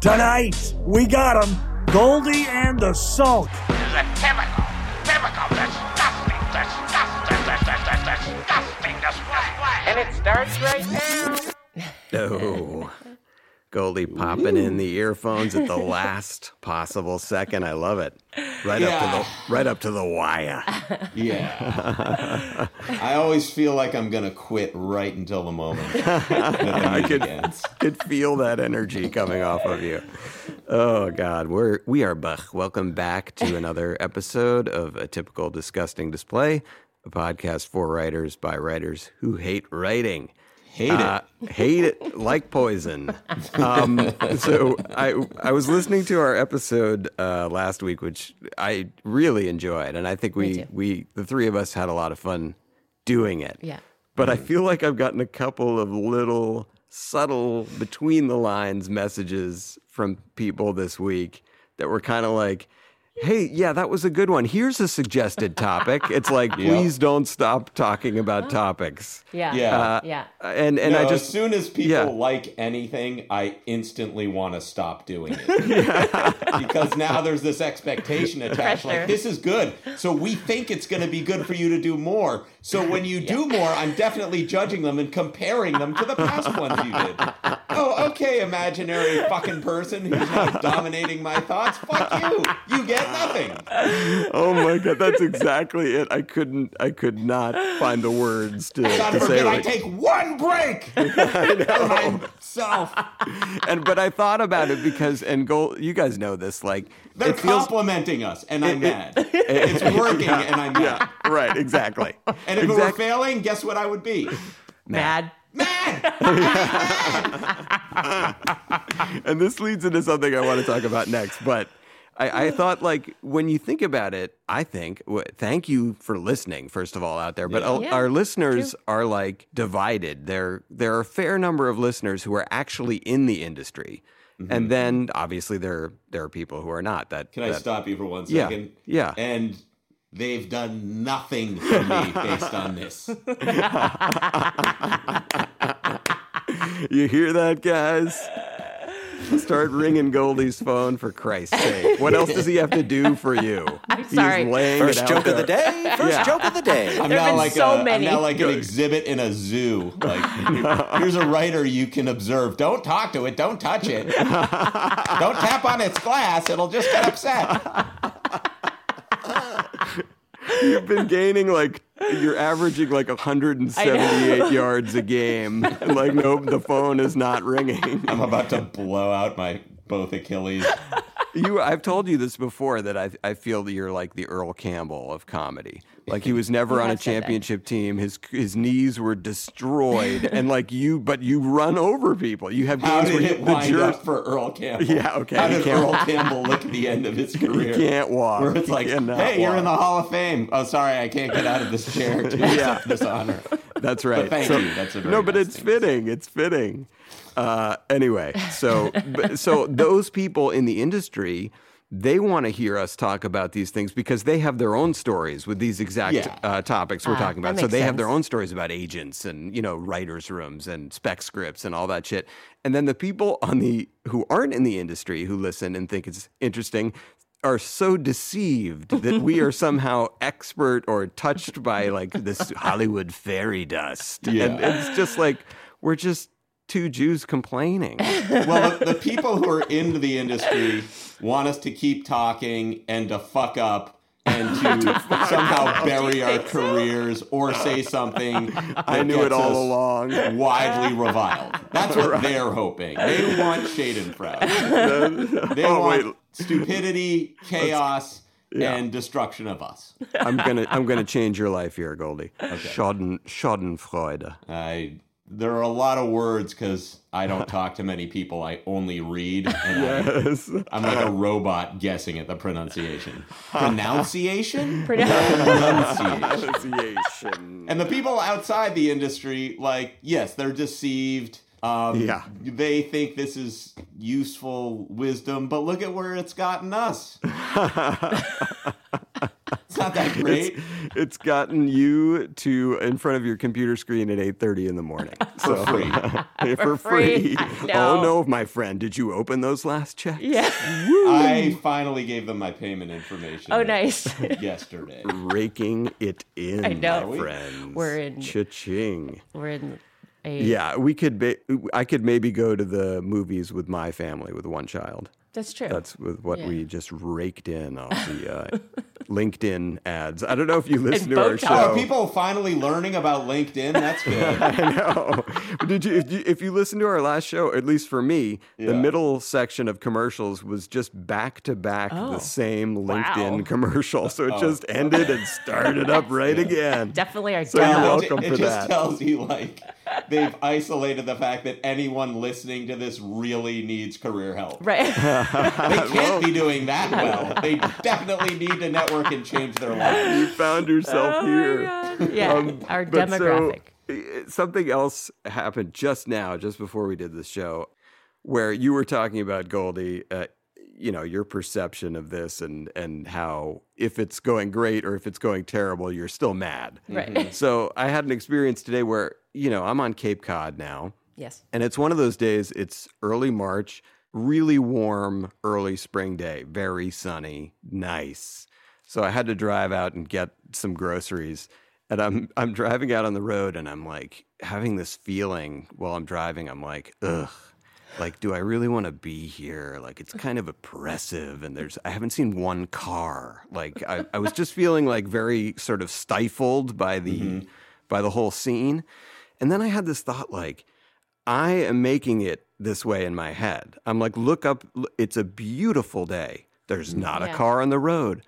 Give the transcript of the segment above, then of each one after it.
Tonight, we got him. Goldie and the Sulk. This is a typical, typical disgusting, disgusting, disgusting, disgusting display. And it starts right now. Oh, Goldie popping in the earphones at the last possible second. I love it. Right up to the right up to the wire. Yeah. I always feel like I'm going to quit right until the moment the music could- ends. Could feel that energy coming off of you. Oh God, we're we are Bach. Welcome back to another episode of a typical disgusting display, a podcast for writers by writers who hate writing. Hate Uh, hate it like poison. Um, so I I was listening to our episode uh, last week, which I really enjoyed, and I think we we the three of us had a lot of fun doing it. Yeah. But I feel like I've gotten a couple of little subtle between the lines messages from people this week that were kind of like, hey, yeah, that was a good one. Here's a suggested topic. It's like, Yeah. please don't stop talking about topics. Yeah. Yeah. Uh, Yeah. And and no, I just as soon as people yeah. like anything, I instantly want to stop doing it. because now there's this expectation attached. Pressure. Like, this is good. So we think it's going to be good for you to do more. So when you do more, I'm definitely judging them and comparing them to the past ones you did. Oh, okay, imaginary fucking person who's not dominating my thoughts. Fuck you. You get nothing. oh my god, that's exactly it. I couldn't I could not find the words to, God to say forbid I like, take one break for myself. and but I thought about it because and goal you guys know this like They're it feels complimenting us, and I'm mad. it's working, and I'm mad. yeah right exactly And if it were failing, guess what I would be? Mad. Mad! and this leads into something I want to talk about next. But I, I thought, like, when you think about it, I think, w- thank you for listening, first of all, out there. But uh, Yeah, our listeners are like divided. There, there are a fair number of listeners who are actually in the industry. And mm-hmm. then obviously there there are people who are not. That Can I stop you for one second? Yeah, yeah. And they've done nothing for me based on this. You hear that, guys? Start ringing Goldie's phone for Christ's sake. What else does he have to do for you? I'm sorry. laying First it out joke of the day. First Yeah. joke of the day. I'm There've now like so a, many. I'm now like an exhibit in a zoo. Like here's a writer you can observe. Don't talk to it. Don't touch it. don't tap on its glass. It'll just get upset. You've been gaining like you're averaging like 178 yards a game. And like nope, the phone is not ringing. I'm about to blow out my both Achilles. You I've told you this before that I I feel that you're like the Earl Campbell of comedy. Like he was never You on a have that. championship team. His his knees were destroyed and like you but you run over people. You have How games did where it you, the wind jurors up for Earl Campbell? Yeah, okay, How he did Earl Campbell look at the end of his he career? can't walk. Where it's like, cannot hey, you're in the. Hall of Fame. Oh, sorry, I can't get out of this chair to accept this honor. That's right. thank you. That's a very no, but nice it's thing fitting. It's fitting. Uh, anyway, so so those people in the industry, they want to hear us talk about these things because they have their own stories with these exact Yeah. uh, topics we're Ah, talking about. So they have their own stories about agents and you know writers' rooms and spec scripts and all that shit. And then the people on the who aren't in the industry who listen and think it's interesting are so deceived that we are somehow expert or touched by like this Hollywood fairy dust. And Yeah. it's just like we're just two Jews complaining. Well, the, the people who are into the industry want us to keep talking and to fuck up and to somehow bury our careers or say something. I knew it all along. Widely reviled. That's what they're hoping. They want shade and. They Oh, want wait. stupidity, chaos, and destruction of us. I'm gonna I'm gonna change your life here, Goldie. Schaden Schadenfreude. I there are a lot of words because I don't talk to many people. I only read, and Yes. I, am like a robot guessing at the pronunciation. Pronunciation? Pronunciation. Pronunciation. And the people outside the industry, like, yes, they're deceived. Um, Yeah. They think this is useful wisdom, but look at where it's gotten us. it's not that great. It's gotten you to in front of your computer screen at 8:30 in the morning. So free. for free. free. Oh no, my friend, did you open those last checks? yeah. I finally gave them my payment information. Oh, nice. Yesterday. Raking it in, I know. my friends. We're in- cha-ching. We're in a. Yeah, we could. Ba- I could maybe go to the movies with my family with one child. That's true. That's with what Yeah. we just raked in off the uh, LinkedIn ads. I don't know if you listen to our Botox. show. Oh, are people finally learning about LinkedIn? That's good. I know. Did you if, you if you listen to our last show, at least for me, the middle section of commercials was just back to back Oh. the same LinkedIn Wow. commercial. So it just ended and started up right again. Definitely our So you're welcome it, for it just that. tells you like they've isolated the fact that anyone listening to this really needs career help. Right. They can't be doing that well. They definitely need to network and change their lives. You found yourself oh here. my God. Yeah. Um, our but so, demographic. eh, something else happened just now, just before we did this show, where you were talking about Goldie. Uh, you know your perception of this and and how if it's going great or if it's going terrible, you're still mad. right. So I had an experience today where you know I'm on Cape Cod now, yes. and it's one of those days. It's early March, really warm, early spring day, very sunny, nice. So I had to drive out and get some groceries. And I'm I'm driving out on the road and I'm like having this feeling while I'm driving. I'm like, ugh, like, do I really want to be here? Like it's kind of oppressive and there's I haven't seen one car. Like I, I was just feeling like very sort of stifled by the mm-hmm. by the whole scene. And then I had this thought like, I am making it this way in my head. I'm like, look up, it's a beautiful day. There's not a car on the road.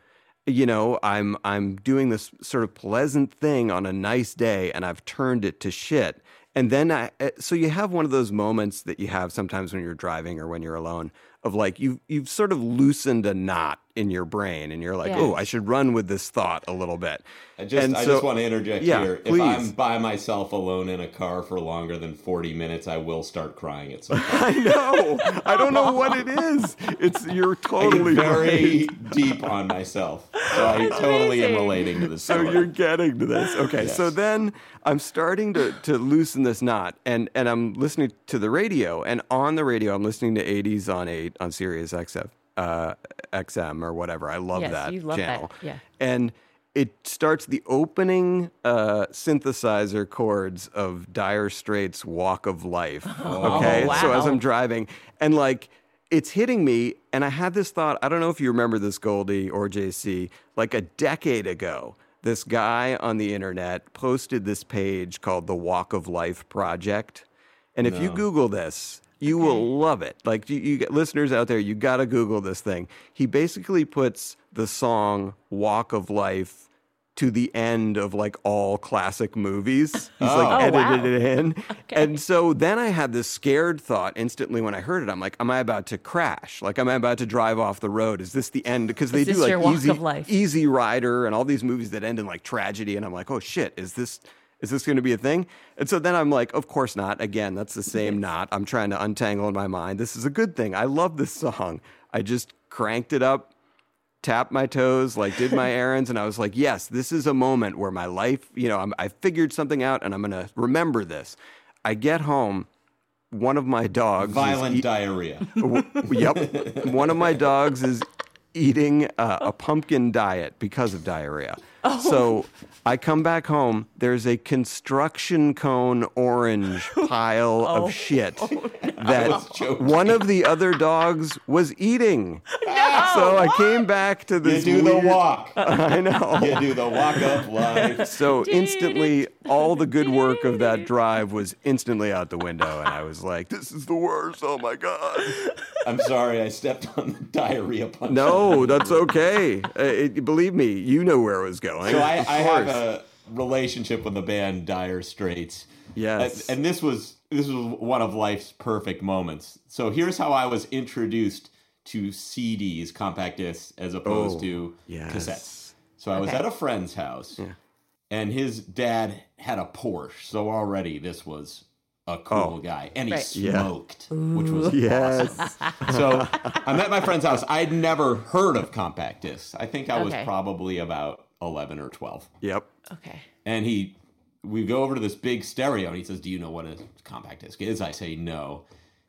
You know, I'm I'm doing this sort of pleasant thing on a nice day and I've turned it to shit. And then I uh, so you have one of those moments that you have sometimes when you're driving or when you're alone of like you you've sort of loosened a knot in your brain and you're like, Yeah. "Oh, I should run with this thought a little bit." I just, And I so- just want to interject yeah, here. please. If I'm by myself alone in a car for longer than 40 minutes, I will start crying at some point. I know. I don't know what it is. It's you're I get totally very right. deep on myself. So I totally am relating to this So story. you're getting to this. Okay. So then I'm starting to, to loosen this knot and, and I'm listening to the radio and on the radio I'm listening to 80s on 8 on Sirius XM, uh, XM or whatever. I love Yes, that you love that. channel. Yeah. And it starts the opening uh, synthesizer chords of Dire Straits' Walk of Life. Okay. So as. I'm driving and like it's hitting me and I had this thought, I don't know if you remember this Goldie or JC, like a decade ago. This guy on the internet posted this page called the Walk of Life Project. And if you Google this, you will love it. Like you, you get listeners out there, you got to Google this thing. He basically puts the song Walk of Life to the end of like all classic movies. He's like Oh, edited wow. it in. And so then I had this scared thought instantly when I heard it. I'm like, am I about to crash? Like, am I about to drive off the road? Is this the end? Because they do like easy? Easy Rider and all these movies that end in like tragedy. And I'm like, oh shit, is this is this going to be a thing? And so then I'm like, of course not. Again, that's the same knot. I'm trying to untangle in my mind. This is a good thing. I love this song. I just cranked it up, tapped my toes, like did my errands, and I was like, yes, this is a moment where my life, you know, I'm, I figured something out, and I'm going to remember this. I get home. One of my dogs. Violent eat- diarrhea. Yep. One of my dogs is eating uh, a pumpkin diet because of diarrhea. So I come back home. There's a construction cone orange pile of shit that one of the other dogs was eating. So I came back to this. You this. do the walk. I know. You do the walk up life. So instantly, all the good work of that drive was instantly out the window, and I was like, "This is the worst! Oh my god!" I'm sorry, I stepped on the diarrhea punch. No, that's okay. Uh, it, believe me, you know where it was going. So I, Of I have a relationship with the band Dire Straits. Yes. And, and this was this was one of life's perfect moments. So here's how I was introduced to CDs, compact discs, as opposed Oh, to yes. cassettes. So I was Okay. at a friend's house, and his dad had a Porsche. So already this was a oh. cool Oh. guy, and he Right. Yeah. smoked, which was Yes. awesome. So I'm at my friend's house. I'd never heard of compact discs. I think I was probably about 11 or 12 Yep. Okay. and he we go over to this big stereo and he says do you know what a compact disc is i say no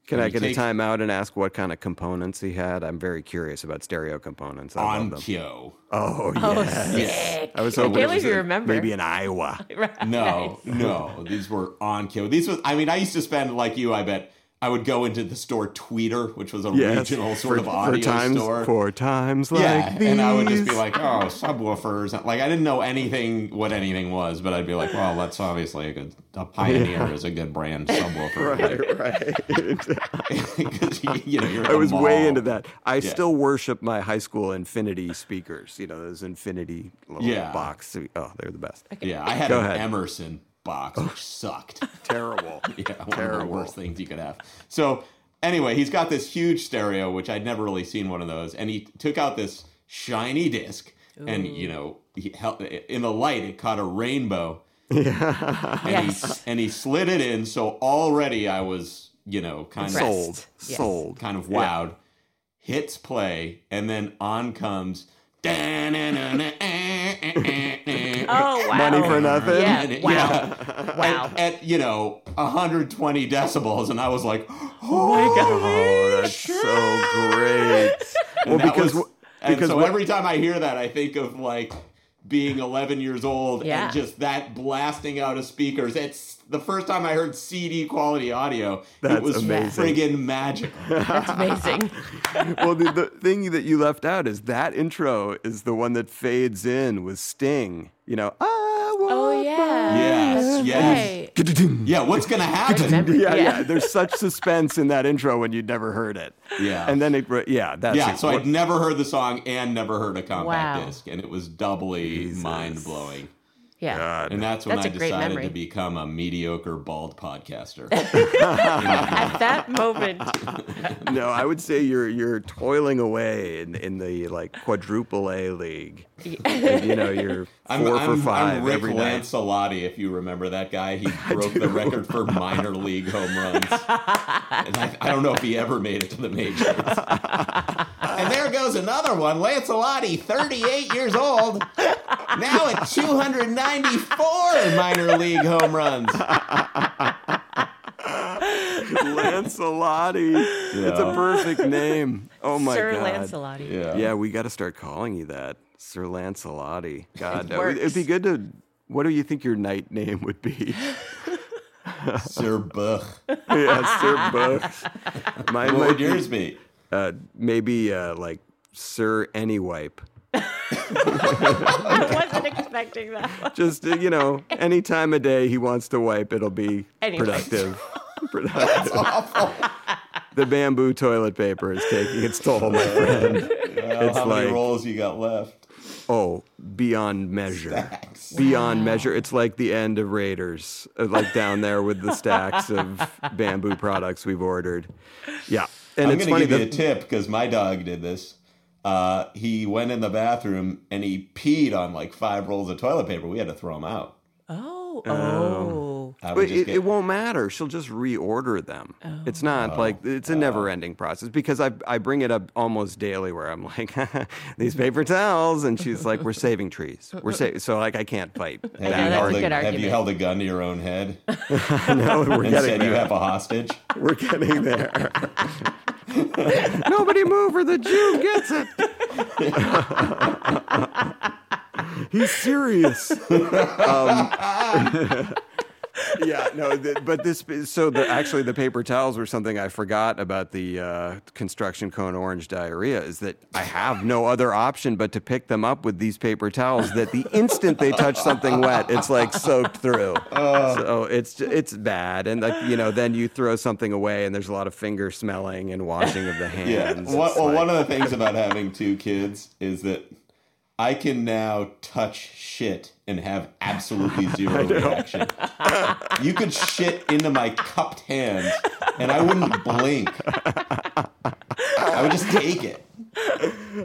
Can And I get takes- a timeout and ask what kind of components he had? I'm very curious about stereo components. I love them. onkyo Oh, Oh, yes. sick. I was I hoping can't it was believe you a- remember. maybe in Iowa. Right. no no these were on onkyo these was i mean i used to spend like you i bet i would go into the store tweeter which was a Yes. regional sort for, of audio for times, store For times like yeah, these. and I would just be like, "Oh, subwoofers!" Like I didn't know anything what anything was, but I'd be like, "Well, that's obviously a good a Pioneer is a good brand subwoofer." right, right. Because you, you know, I the was way into that. I still worship my high school Infinity speakers. You know, those Infinity little Yeah. box. Oh, they're the best. Yeah, I had Go an ahead. Emerson box, oh. which sucked. Terrible. Yeah, one of the worst things you could have. So anyway, he's got this huge stereo, which I'd never really seen one of those, and he took out this shiny disc, and you know, he held, in the light it caught a rainbow, and Yes. he and he slid it in. So already I was, you know, kind of Sold. Yes. Sold. kind of wowed. Hits play, and then on comes. Oh wow. Money for nothing? Yeah. And Wow. yeah. Wow. At, at, you know 120 decibels, and I was like, Oh my god. Oh, that's so great. And Well, because was- and because so what- every time I hear that, I think of like being 11 years old Yeah. and just that blasting out of speakers. It's the first time I heard CD quality audio. That's it was amazing. friggin' magical. That's amazing. well, the, the thing that you left out is that intro is the one that fades in with Sting. You know, I oh, want Oh yeah. Yes, yes. right. Yeah, what's gonna happen? Remember- Yeah, yeah, Yeah. There's such suspense in that intro when you'd never heard it. Yeah. And then it, yeah, that's yeah, it. so I'd never heard the song and never heard a compact Wow. disc, and it was doubly mind blowing. Yeah. God. And that's when That's I a great decided memory. to become a mediocre bald podcaster. At that moment. no, I would say you're you're toiling away in, in the like quadruple A league. And, you know, you're 4 I'm, for I'm, 5 I'm Rick every night. Lancellotti, if you remember that guy. He broke the record for minor league home runs. And I, I don't know if he ever made it to the majors. And there goes another one. Lancellotti, 38 years old, now at 294 minor league home runs. Lancellotti. It's a perfect name. Oh my Sir god. Lancellotti. Yeah. Yeah, we got to start calling you that, Sir Lancellotti. God, It that would- it'd be good to. What do you think your knight name would be? Sir Buch. yeah, Sir Bucks. Mine What might would be, yours be? Uh, maybe uh, like Sir Anywipe. I wasn't expecting that one. Just uh, you know, any time of day he wants to wipe, it'll be Anyway. productive. productive. The bamboo toilet paper is taking its toll, my friend. Well, how many rolls you got left? Oh, beyond measure. Beyond measure. It's like the end of Raiders, uh, like down there with the stacks of bamboo products we've ordered. Yeah. And I'm going to funny give you a tip because my dog did this. Uh, he went in the bathroom and he peed on like five rolls of toilet paper. We had to throw him out. Oh. Oh, um, oh. I would but just it, get- it won't matter. She'll just reorder them. Oh. It's not oh. like it's a never-ending process because I I bring it up almost daily where I'm like these paper towels and she's like we're saving trees. We're sa-. so like I can't fight. Have, Yeah, you that's held a a, good have you argument. held a gun to your own head no, we're and getting said you there. have a hostage? We're getting there. Nobody move or the Jew gets it. He's serious. Um, yeah, no, th- but this so the actually the paper towels were something I forgot about the uh, construction cone orange diarrhea is that I have no other option but to pick them up with these paper towels that the instant they touch something wet it's like soaked through. So it's it's bad and like you know then you throw something away and there's a lot of finger smelling and washing of the hands. One, It's well, like- one of the things about having two kids is that I can now touch shit and have absolutely zero reaction. You could shit into my cupped hands and I wouldn't blink. I would just take it.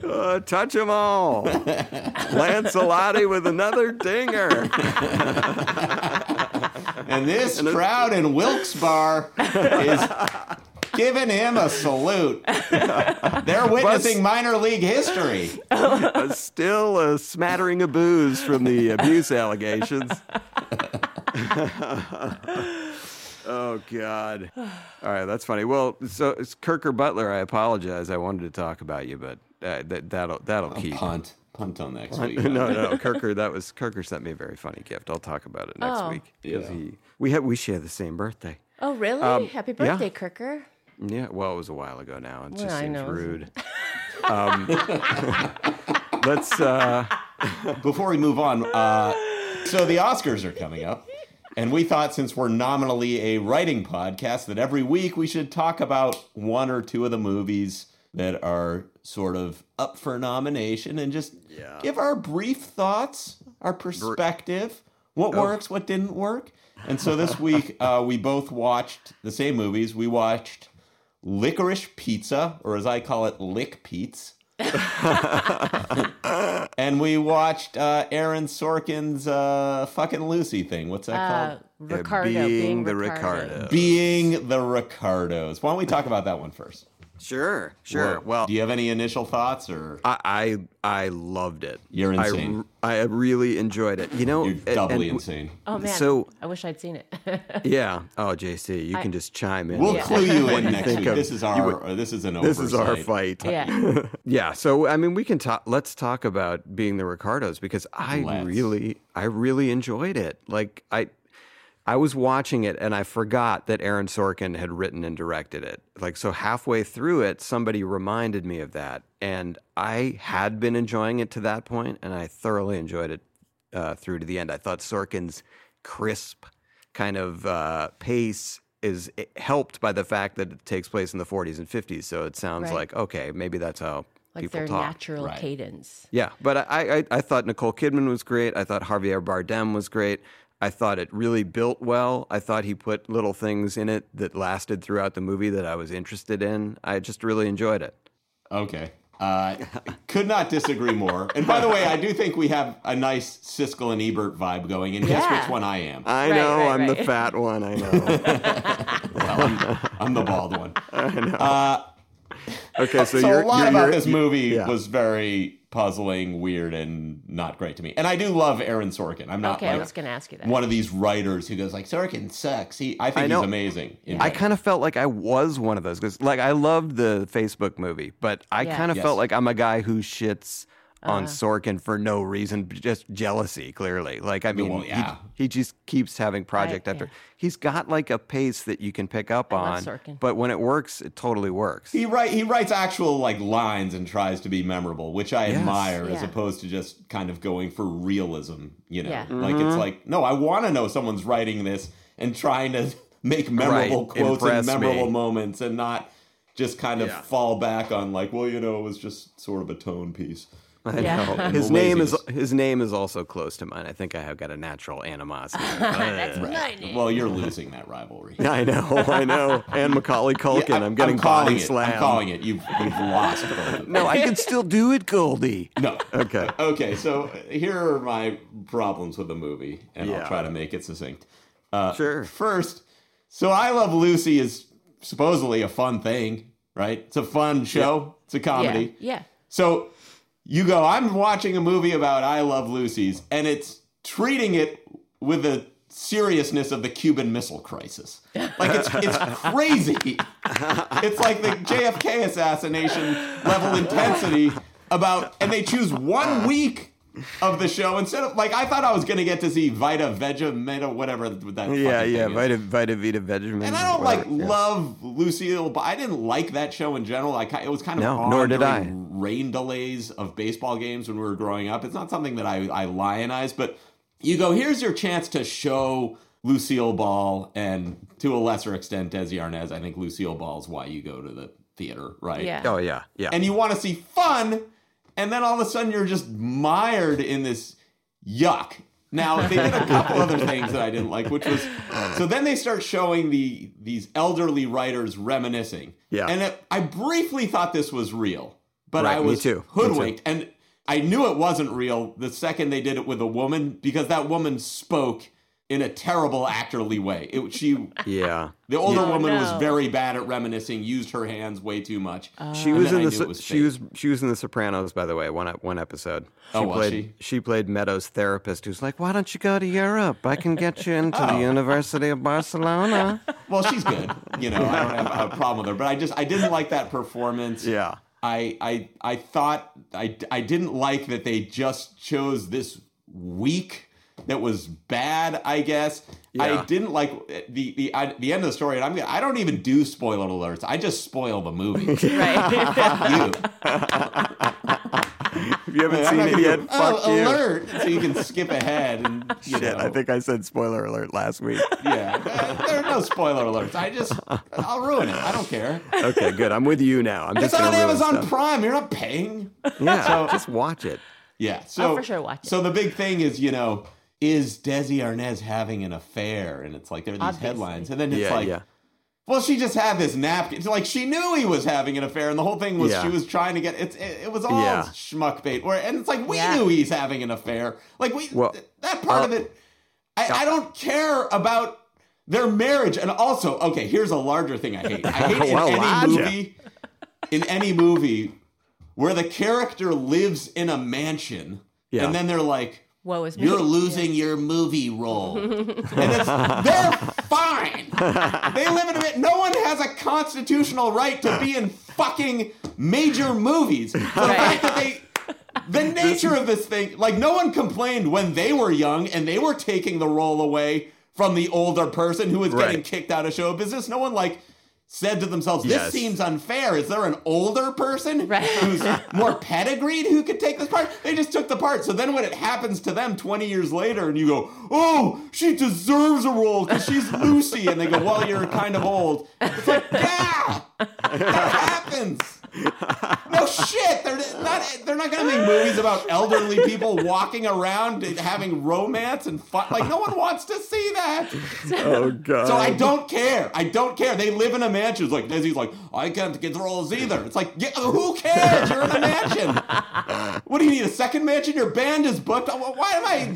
Uh, touch them all. Lancellotti with another dinger. And this crowd in Wilkes-Barre is giving him a salute. They're witnessing minor league history. Uh, still a smattering of booze from the abuse allegations. oh God! All right, that's funny. Well, so it's Kirker Butler. I apologize. I wanted to talk about you, but uh, that, that'll that'll keep. Punt. Punt till next week. no, no, Kirker. That was Kirker sent me a very funny gift. I'll talk about it next Oh. week because Yeah. he we have we share the same birthday. Oh, really? Um, Happy yeah. birthday, Kirker. Yeah, well, it was a while ago now. It just Well, I seems know. rude. Um, let's. Uh, Before we move on, uh, so the Oscars are coming up. And we thought since we're nominally a writing podcast that every week we should talk about one or two of the movies that are sort of up for nomination and just Yeah. give our brief thoughts, our perspective, what works, what didn't work. And so this week uh, we both watched the same movies. We watched Licorice Pizza, or as I call it, Lick Pete's. and we watched uh, Aaron Sorkin's uh, fucking Lucy thing. What's that Uh, called? Ricardo being, being, the Ricardo. Ricardo. Being the Ricardos. Why don't we talk about that one first? Sure, sure. What- Well, do you have any initial thoughts or I, I I loved it. You're I insane. r- I, really enjoyed it. You know, you're doubly and- insane? Oh man, So- I wish I'd seen it. Yeah. Oh, JC, you can just chime in. We'll Yeah. clue you in next week. of- this is our. or uh, this is an this is our fight. yeah. Yeah. So I mean, we can talk. Let's talk about being the Ricardos because I Let's. really, I really enjoyed it. Like I, I was watching it and I forgot that Aaron Sorkin had written and directed it. Like so, halfway through it, somebody reminded me of that, and I had been enjoying it to that point, and I thoroughly enjoyed it uh, through to the end. I thought Sorkin's crisp kind of uh, pace is eh, helped by the fact that it takes place in the 40s and 50s. So it sounds Right. like okay, maybe that's how Like people their talk. natural Right. cadence. Yeah, but I, I I thought Nicole Kidman was great. I thought Javier Bardem was great. I thought it really built well. I thought he put little things in it that lasted throughout the movie that I was interested in. I just really enjoyed it. Okay. Uh, could not disagree more. And by the way, I do think we have a nice Siskel and Ebert vibe going. And guess Yeah. which one I am? I Right, know right, I'm the fat one. I know. Well, I'm, I'm the bald one. Uh, Okay, so, so you're, a lot you're, about you're- this movie yeah. was very puzzling, weird, and not great to me. And I do love Aaron Sorkin. I'm not Okay, I like was going to ask you that. one of these writers who goes like Sorkin sucks. He, I think I he's amazing. in I kind of felt like I was one of those because, like, I loved the Facebook movie, but I Yeah. kind of Yes. felt like I'm a guy who shits on Uh-huh. Sorkin for no reason, just jealousy. Clearly, like, I mean, well, he- yeah. he, just keeps having project Right, after. yeah. He's got like a pace that you can pick up I on, love Sorkin. but when it works, it totally works. He write he writes actual like lines and tries to be memorable, which I Yes. admire as opposed to just kind of going for realism. You know, Yeah. like Mm-hmm. it's like no, I want to know someone's writing this and trying to make memorable Right. quotes Impress and memorable me. moments, and not just kind of Yeah. fall back on like, well, you know, it was just sort of a tone piece. I Yeah. know. His name is his name is also close to mine. I think I have got a natural animosity. That's Ugh. mine. Well, you're losing that rivalry. I know, I know. And Macaulay Culkin, Yeah, I'm, getting calling body it. slammed. I'm calling it. You've you've lost. both of them. No, I can still do it, Goldie. No. Okay. Okay, so here are my problems with the movie, and Yeah. I'll try to make it succinct. Uh, Sure. First, so I Love Lucy is supposedly a fun thing, right? It's a fun show. It's a Yeah. comedy. Yeah. So you go, I'm watching a movie about I Love Lucy's, and it's treating it with the seriousness of the Cuban Missile Crisis. Like it's it's crazy. it's like the JFK assassination level intensity about, and they choose one week of the show instead of like I thought I was going to get to see Vita Vega Meta whatever that. Yeah, yeah, thing is. Vita Vita Vita Vegemin. And I don't like yeah. love Lucille, but I didn't like that show in general. like it was kind of No, odd nor did I. Rain delays of baseball games when we were growing up. It's not something that I I lionize, but you go here's your chance to show Lucille Ball and to a lesser extent Desi Arnaz. I think Lucille Ball is why you go to the theater, right? Yeah. Oh yeah, yeah. and you want to see fun, and then all of a sudden you're just mired in this yuck. Now they did a couple other things that I didn't like, which was so then they start showing the these elderly writers reminiscing. Yeah. and it, I briefly thought this was real, but Right, I was too, me too. hoodwinked, and I knew it wasn't real the second they did it with a woman because that woman spoke in a terrible actorly way. It she yeah. the older Oh, woman no. was very bad at reminiscing, used her hands way too much. Uh, she was in I the knew it So- was she was she was in the Sopranos by the way one one episode. Oh, she Oh, was played she? played Meadows' therapist who's like, "Why don't you go to Europe? I can get you into Oh. the University of Barcelona." Well, she's good. You know, I don't have a problem with her, but I just I didn't like that performance. yeah. I I I thought I I didn't like that they just chose this week that was bad. I guess I didn't like the the I, the end of the story. And I'm I don't even do spoiler alerts. I just spoil the movie. Right. Fuck you. If you haven't I'm seen it yet, go, fuck oh, you. alert! So you can skip ahead and you Shit, know. I think I said spoiler alert last week. yeah, uh, there are no spoiler alerts. I just I'll ruin it. I don't care. okay, good. I'm with you now. I'm It's just on Amazon stuff. Prime. You're not paying. Yeah, so, just watch it. Yeah. So for sure watch it. So the big thing is, you know, is Desi Arnaz having an affair? And it's like there are these Obviously. headlines, and then it's Yeah, like, yeah. well, she just had this napkin. It's like she knew he was having an affair, and the whole thing was Yeah. she was trying to get it's it, it was all Yeah. schmuck bait. Where and it's like we Yeah. knew he's having an affair. Like we Well, th- that part of uh, it. I, I don't care about their marriage, and also okay. Here's a larger thing I hate. I hate in Well, any larger. movie, in any movie where the character lives in a mansion, Yeah. and then they're like. Woe is me. You're losing your movie role. and it's, they're fine. They live in a bit. No one has a constitutional right to be in fucking major movies. So the fact that they. The nature of this thing, like no one complained when they were young and they were taking the role away from the older person who was getting kicked out of show business. No one like said to themselves, "This Yes. seems unfair." Is there an older person Right. who's more pedigreed who could take this part? They just took the part. So then when it happens to them 20 years later and you go, "Oh, she deserves a role because she's Lucy," and they go, "Well, you're kind of old." It's like, yeah, that happens. No shit. They're not. They're not going to make movies about elderly people walking around having romance and fun. Like no one wants to see that. Oh god. So I don't care. I don't care. They live in a mansion. It's like Desi's like, I can't get the roles either. It's like, yeah, who cares? You're in a mansion. What do you need? A second mansion? Your band is booked. Why am I?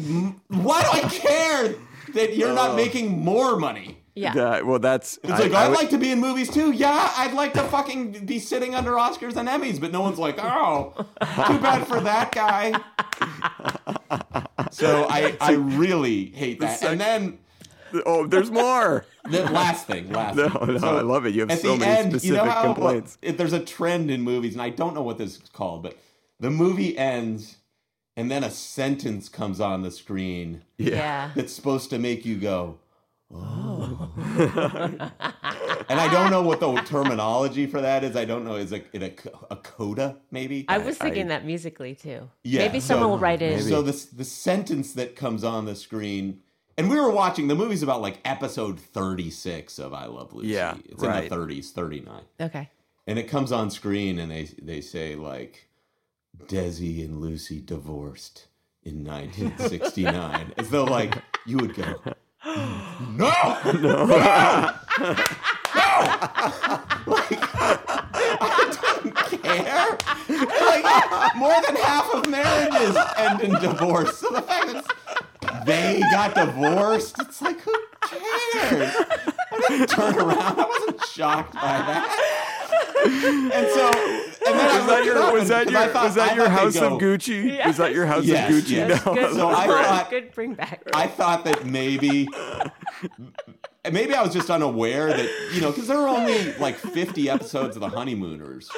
Why do I care that you're not oh. making more money? Yeah. That- well, that's. It's I- like I I'd like to be in movies too. Yeah, I'd like to fucking be sitting under Oscars and Emmys, but no one's like, oh, too bad for that guy. So I, I really hate that. And then Oh, there's more. the last thing, last No, thing. no, I love it. You have so many end, you know specific how complaints. if there's a trend in movies, and I don't know what this is called, but the movie ends, and then a sentence comes on the screen Yeah. that's supposed to make you go, oh. and I don't know what the terminology for that is. I don't know. Is it it a, a coda maybe? I was thinking I- that musically too. Yeah, Maybe so- someone will write it in. So this the sentence that comes on the screen, and we were watching the movie's about like episode thirty six of I Love Lucy. Yeah, it's in the thirties, thirty nine, Okay. and it comes on screen, and they they say like, Desi and Lucy divorced in nineteen sixty nine, as though like you would go. No, no, no, Like, I don't care. Like, more than half of marriages end in divorce. So the fact that they got divorced, it's like, who cares? I didn't turn around. I wasn't shocked by that. And so, and then I Was that your up was and- that 'cause your thought- was that your house go- of Gucci? Was that your house Yes, of Gucci? yes. No. Good. So I good, thought- good bring back. I thought that maybe maybe I was just unaware that you know because there were only like 50 episodes of the honeymooners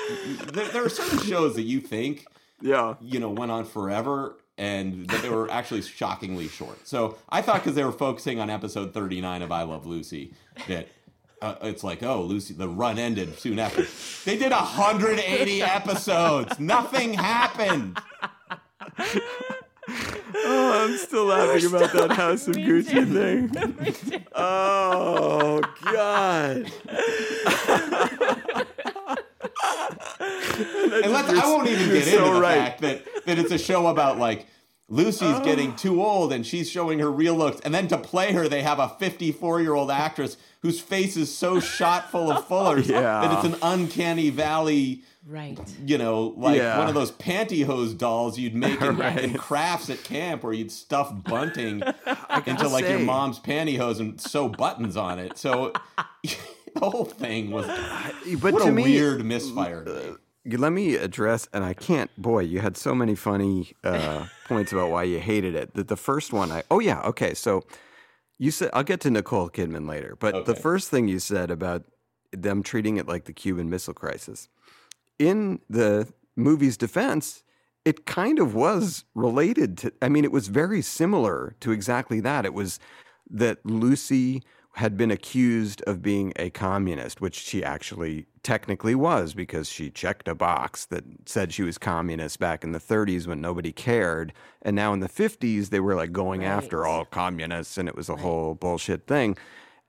there, there are certain shows that you think yeah. you know went on forever and that they were actually shockingly short. So I thought because they were focusing on episode 39 of I Love Lucy that uh, it's like, oh, Lucy, the run ended soon after. They did 180 episodes. Nothing happened. Oh, I'm still laughing about that House of Gucci too. thing. Oh God. And let's, I won't even get into so the right. fact that, that it's a show about like Lucy's Oh. getting too old and she's showing her real looks. And then to play her, they have a 54 year old actress whose face is so shot full of fullers Yeah. that it's an uncanny valley, Right. you know, like Yeah. one of those pantyhose dolls you'd make in, Right. in crafts at camp where you'd stuff bunting into gotta like your say- mom's pantyhose and sew buttons on it. So the whole thing was But what to a me, weird misfire. you- let me address, and I can't. Boy, you had so many funny uh, points about why you hated it. That the first one, I oh yeah, okay. So you said I'll get to Nicole Kidman later, but the first thing you said about them treating it like the Cuban Missile Crisis in the movie's defense. It kind of was related to. I mean, it was very similar to exactly that. It was that Lucy had been accused of being a communist, which she actually technically was because she checked a box that said she was communist back in the 30s when nobody cared. And now in the 50s, they were like going after all communists and it was a whole bullshit thing.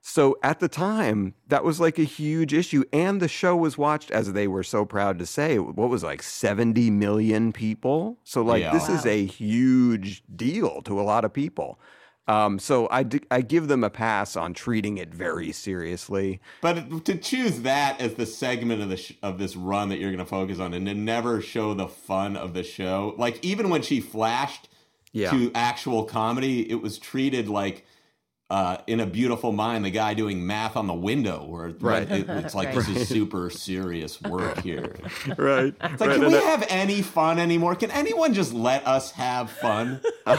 So at the time, that was like a huge issue. And the show was watched, as they were so proud to say, what was like 70 million people? So, like, Yeah. this is a huge deal to a lot of people. Um, so I, d- I give them a pass on treating it very seriously. But to choose that as the segment of the sh- of this run that you're going to focus on, and to never show the fun of the show, like even when she flashed Yeah. to actual comedy, it was treated like uh, in a beautiful mind, the guy doing math on the window, where Right. it- it's like Right. this is super serious work here. right. It's like, can we have any fun anymore? Can anyone just let us have fun?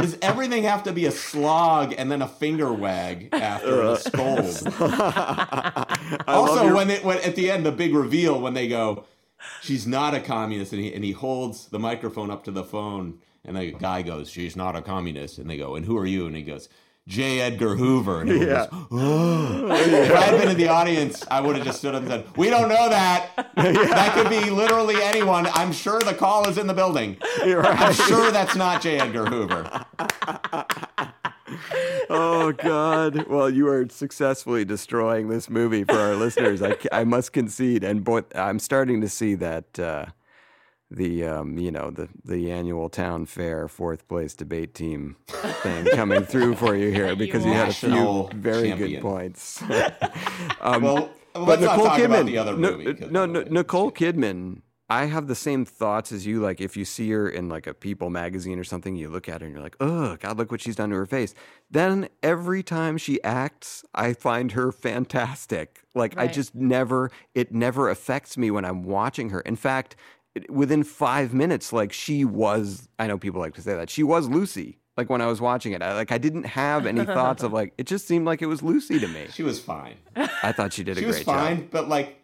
does everything have to be a slog and then a finger wag after a scold? also, when it when at the end the big reveal when they go, she's not a communist, and he and he holds the microphone up to the phone, and the guy goes, she's not a communist, and they go, and who are you? And he goes. J. Edgar Hoover. And Yeah. goes, "Oh." If I had been in the audience, I would have just stood up and said, We don't know that. That could be literally anyone. I'm sure the call is in the building. I'm sure that's not J. Edgar Hoover. oh God! Well, you are successfully destroying this movie for our listeners. I, I must concede, and boy, I'm starting to see that uh, the um, you know the the annual town fair fourth place debate team thing coming through for you here because you, had a few very champion. good points. um, Well, let's not talk about the other no, movie. no, no, Nicole Kidman. I have the same thoughts as you. Like if you see her in like a People magazine or something, you look at her and you're like, "Oh God, look what she's done to her face." Then every time she acts, I find her fantastic. Like I just never, it never affects me when I'm watching her. In fact, within five minutes, like she was. I know people like to say that she was Lucy. Like when I was watching it, I, like I didn't have any thoughts of like it just seemed like it was Lucy to me. She was fine. I thought she did a great job. She great was fine, job. but like,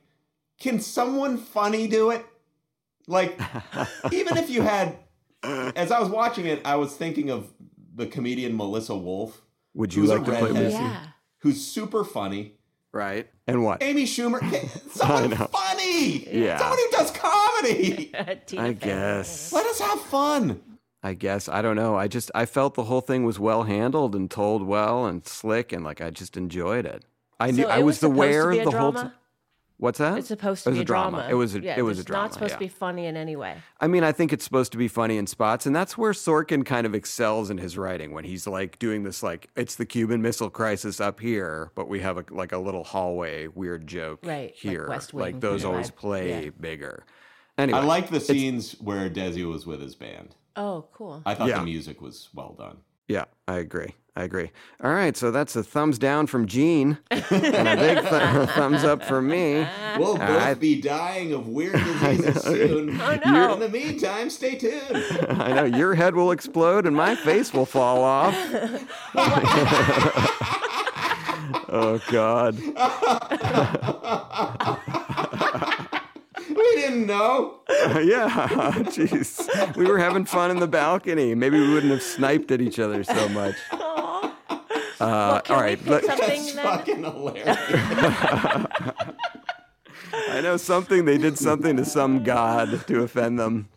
can someone funny do it? Like, even if you had, as I was watching it, I was thinking of the comedian Melissa Wolf, Would you who's like to play redhead. Lucy? Yeah. who's super funny. Right. And what? Amy Schumer, someone funny. Yeah. Someone who does comedy. Tina I guess. Let us have fun. I guess. I don't know. I just I felt the whole thing was well handled and told well and slick and like I just enjoyed it. I knew So I was, was supposed aware be a the whole time. What's that? It's supposed It to was be a drama. It was a yeah, it was a it's drama. not supposed yeah. to be funny in any way. I mean, I think it's supposed to be funny in spots, and that's where Sorkin kind of excels in his writing when he's like doing this, like it's the Cuban Missile Crisis up here, but we have a, like a little hallway weird joke Right, like here. West like those vibe. always play Yeah. bigger. Anyway, I liked the scenes where Desi was with his band. Oh, cool. I thought Yeah. the music was well done. Yeah, I agree. I agree. All right, so that's a thumbs down from Gene and a big th- thumbs up from me. We'll uh, both I- be dying of weird diseases soon. Oh, no. In the meantime, stay tuned. I know your head will explode and my face will fall off. oh God. We didn't know. yeah, jeez. We were having fun in the balcony. Maybe we wouldn't have sniped at each other so much. Uh, Well, can all we right, pick let- something That's then? fucking hilarious. I know something. They did something to some god to offend them,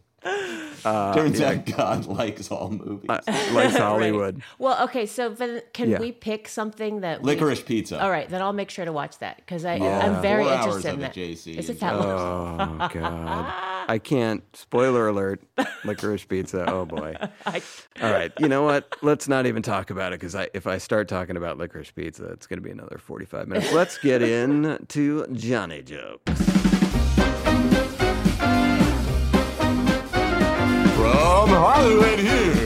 Turns out God likes all movies. uh, like Hollywood. Well, okay, so then can Yeah. we pick something that we- Licorice pizza. All right, then I'll make sure to watch that because I Yeah. I'm very Four interested of in it, that. JC. Is it that long? Oh God, I can't. Spoiler alert: licorice pizza. Oh boy. I, All right, you know what? Let's not even talk about it because I, if I start talking about licorice pizza, it's going to be another forty-five minutes. Let's get in to Johnny jokes. From Hollywood, here's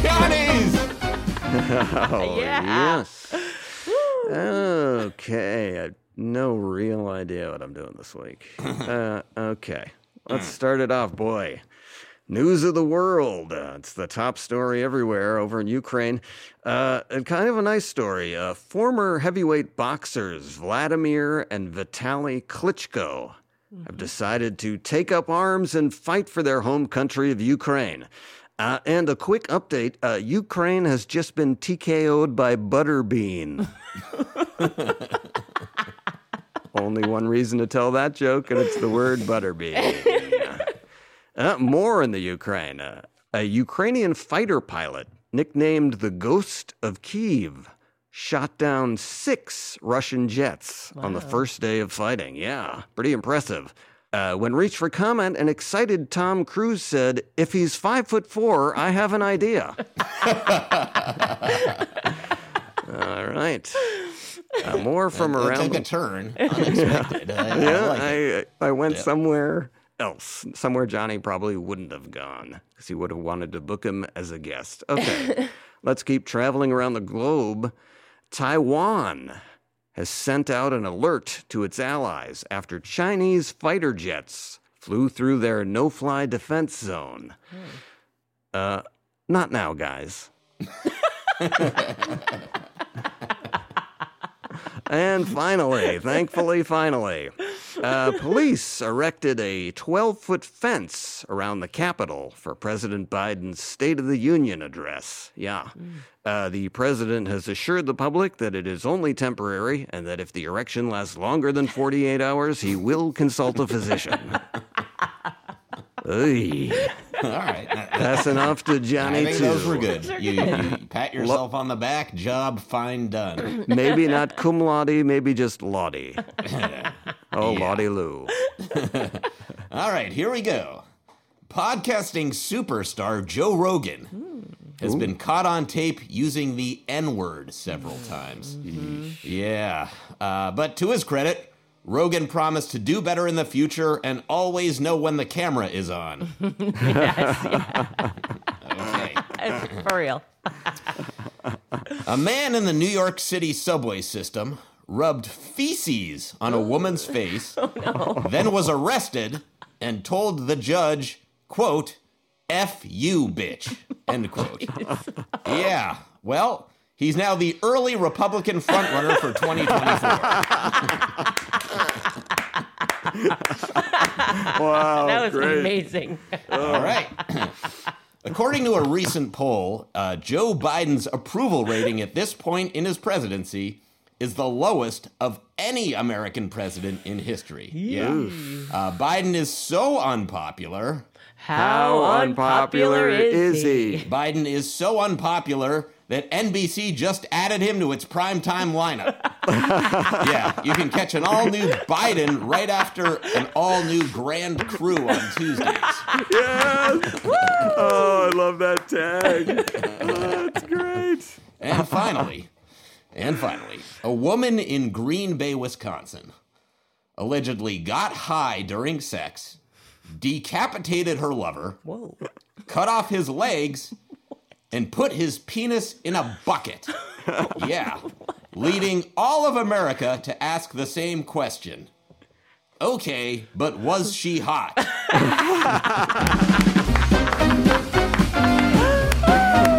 Johnny's. Oh Yeah. yes. Okay, I have no real idea what I'm doing this week. Uh, okay, let's start it off, boy. News of the world. Uh, it's the top story everywhere over in Ukraine. Uh, and kind of a nice story. Uh, former heavyweight boxers Vladimir and Vitaly Klitschko have decided to take up arms and fight for their home country of Ukraine. Uh, and a quick update uh, Ukraine has just been TKO'd by Butterbean. Only one reason to tell that joke, and it's the word Butterbean. Uh, more in the Ukraine. Uh, a Ukrainian fighter pilot, nicknamed the Ghost of Kiev, shot down six Russian jets on the first day of fighting. Yeah, pretty impressive. Uh, when reached for comment, an excited Tom Cruise said, If he's five foot four, I have an idea. All right. Uh, more from That around took the a turn. Unexpected. I, I yeah, like. I I went somewhere else, somewhere Johnny probably wouldn't have gone because he would have wanted to book him as a guest. Okay, let's keep traveling around the globe. Taiwan has sent out an alert to its allies after Chinese fighter jets flew through their no-fly defense zone. Uh, not now, guys. And finally, thankfully, finally, uh, police erected a 12 foot fence around the Capitol for President Biden's State of the Union address. Yeah. Uh, the president has assured the public that it is only temporary and that if the erection lasts longer than 48 hours, he will consult a physician. Oy. All right. Passing off to Johnny, I think too. those were good. You, you pat yourself on the back. Job fine done. Maybe not cum laude, maybe just Lottie. Oh, Lottie Lou. All right, here we go. Podcasting superstar Joe Rogan has been caught on tape using the N word several times. Yeah. Uh, but to his credit, Rogan promised to do better in the future and always know when the camera is on. Yes. Okay. for real. A man in the New York City subway system rubbed feces on a woman's face, oh, then was arrested and told the judge, quote, F you, bitch, end quote. yeah, well, he's now the early Republican frontrunner for 2024. Wow. That was great. amazing. All right. According to a recent poll, uh, Joe Biden's approval rating at this point in his presidency is the lowest of any American president in history. Yeah. Uh, Biden is so unpopular. How, unpopular is he? Biden is so unpopular that NBC just added him to its primetime lineup. yeah, you can catch an all new Biden right after an all new Grand Crew on Tuesdays. Yes. oh, I love that tag. Oh, that's great. And finally, and finally, a woman in Green Bay, Wisconsin, allegedly got high during sex, decapitated her lover, Whoa. cut off his legs, and put his penis in a bucket. Yeah, leading all of America to ask the same question. Okay, but was she hot?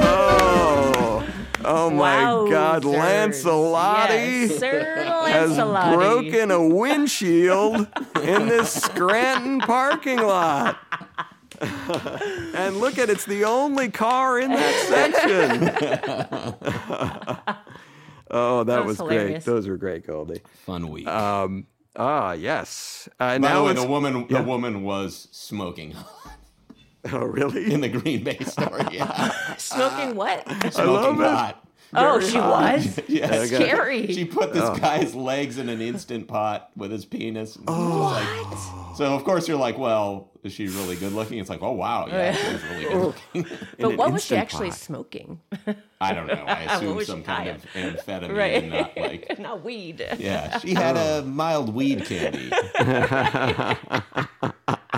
Oh, Oh my God, Wowzers. Lancellotti Yes, Sir has Lancellotti. broken a windshield in this Scranton parking lot. and look at it's the only car in that section. oh, that, That was, was great. Those were great, Goldy. Fun week. Um, ah, yes. Uh, By now the way, the woman yeah. the woman was smoking oh, really? in the Green Bay story. Yeah, Smoking what? smoking love it. Pot. oh, she was? Yes. Okay. Scary. She put this Oh. guy's legs in an instant pot with his penis. Oh. so of course you're like, well, is she really good looking? It's like, oh wow, yeah, she was really good oh. looking. but an what was she Instant actually Pot. smoking? I don't know. I assume was some kind high of amphetamine, right. not like. Not weed. Yeah, she had a mild weed candy.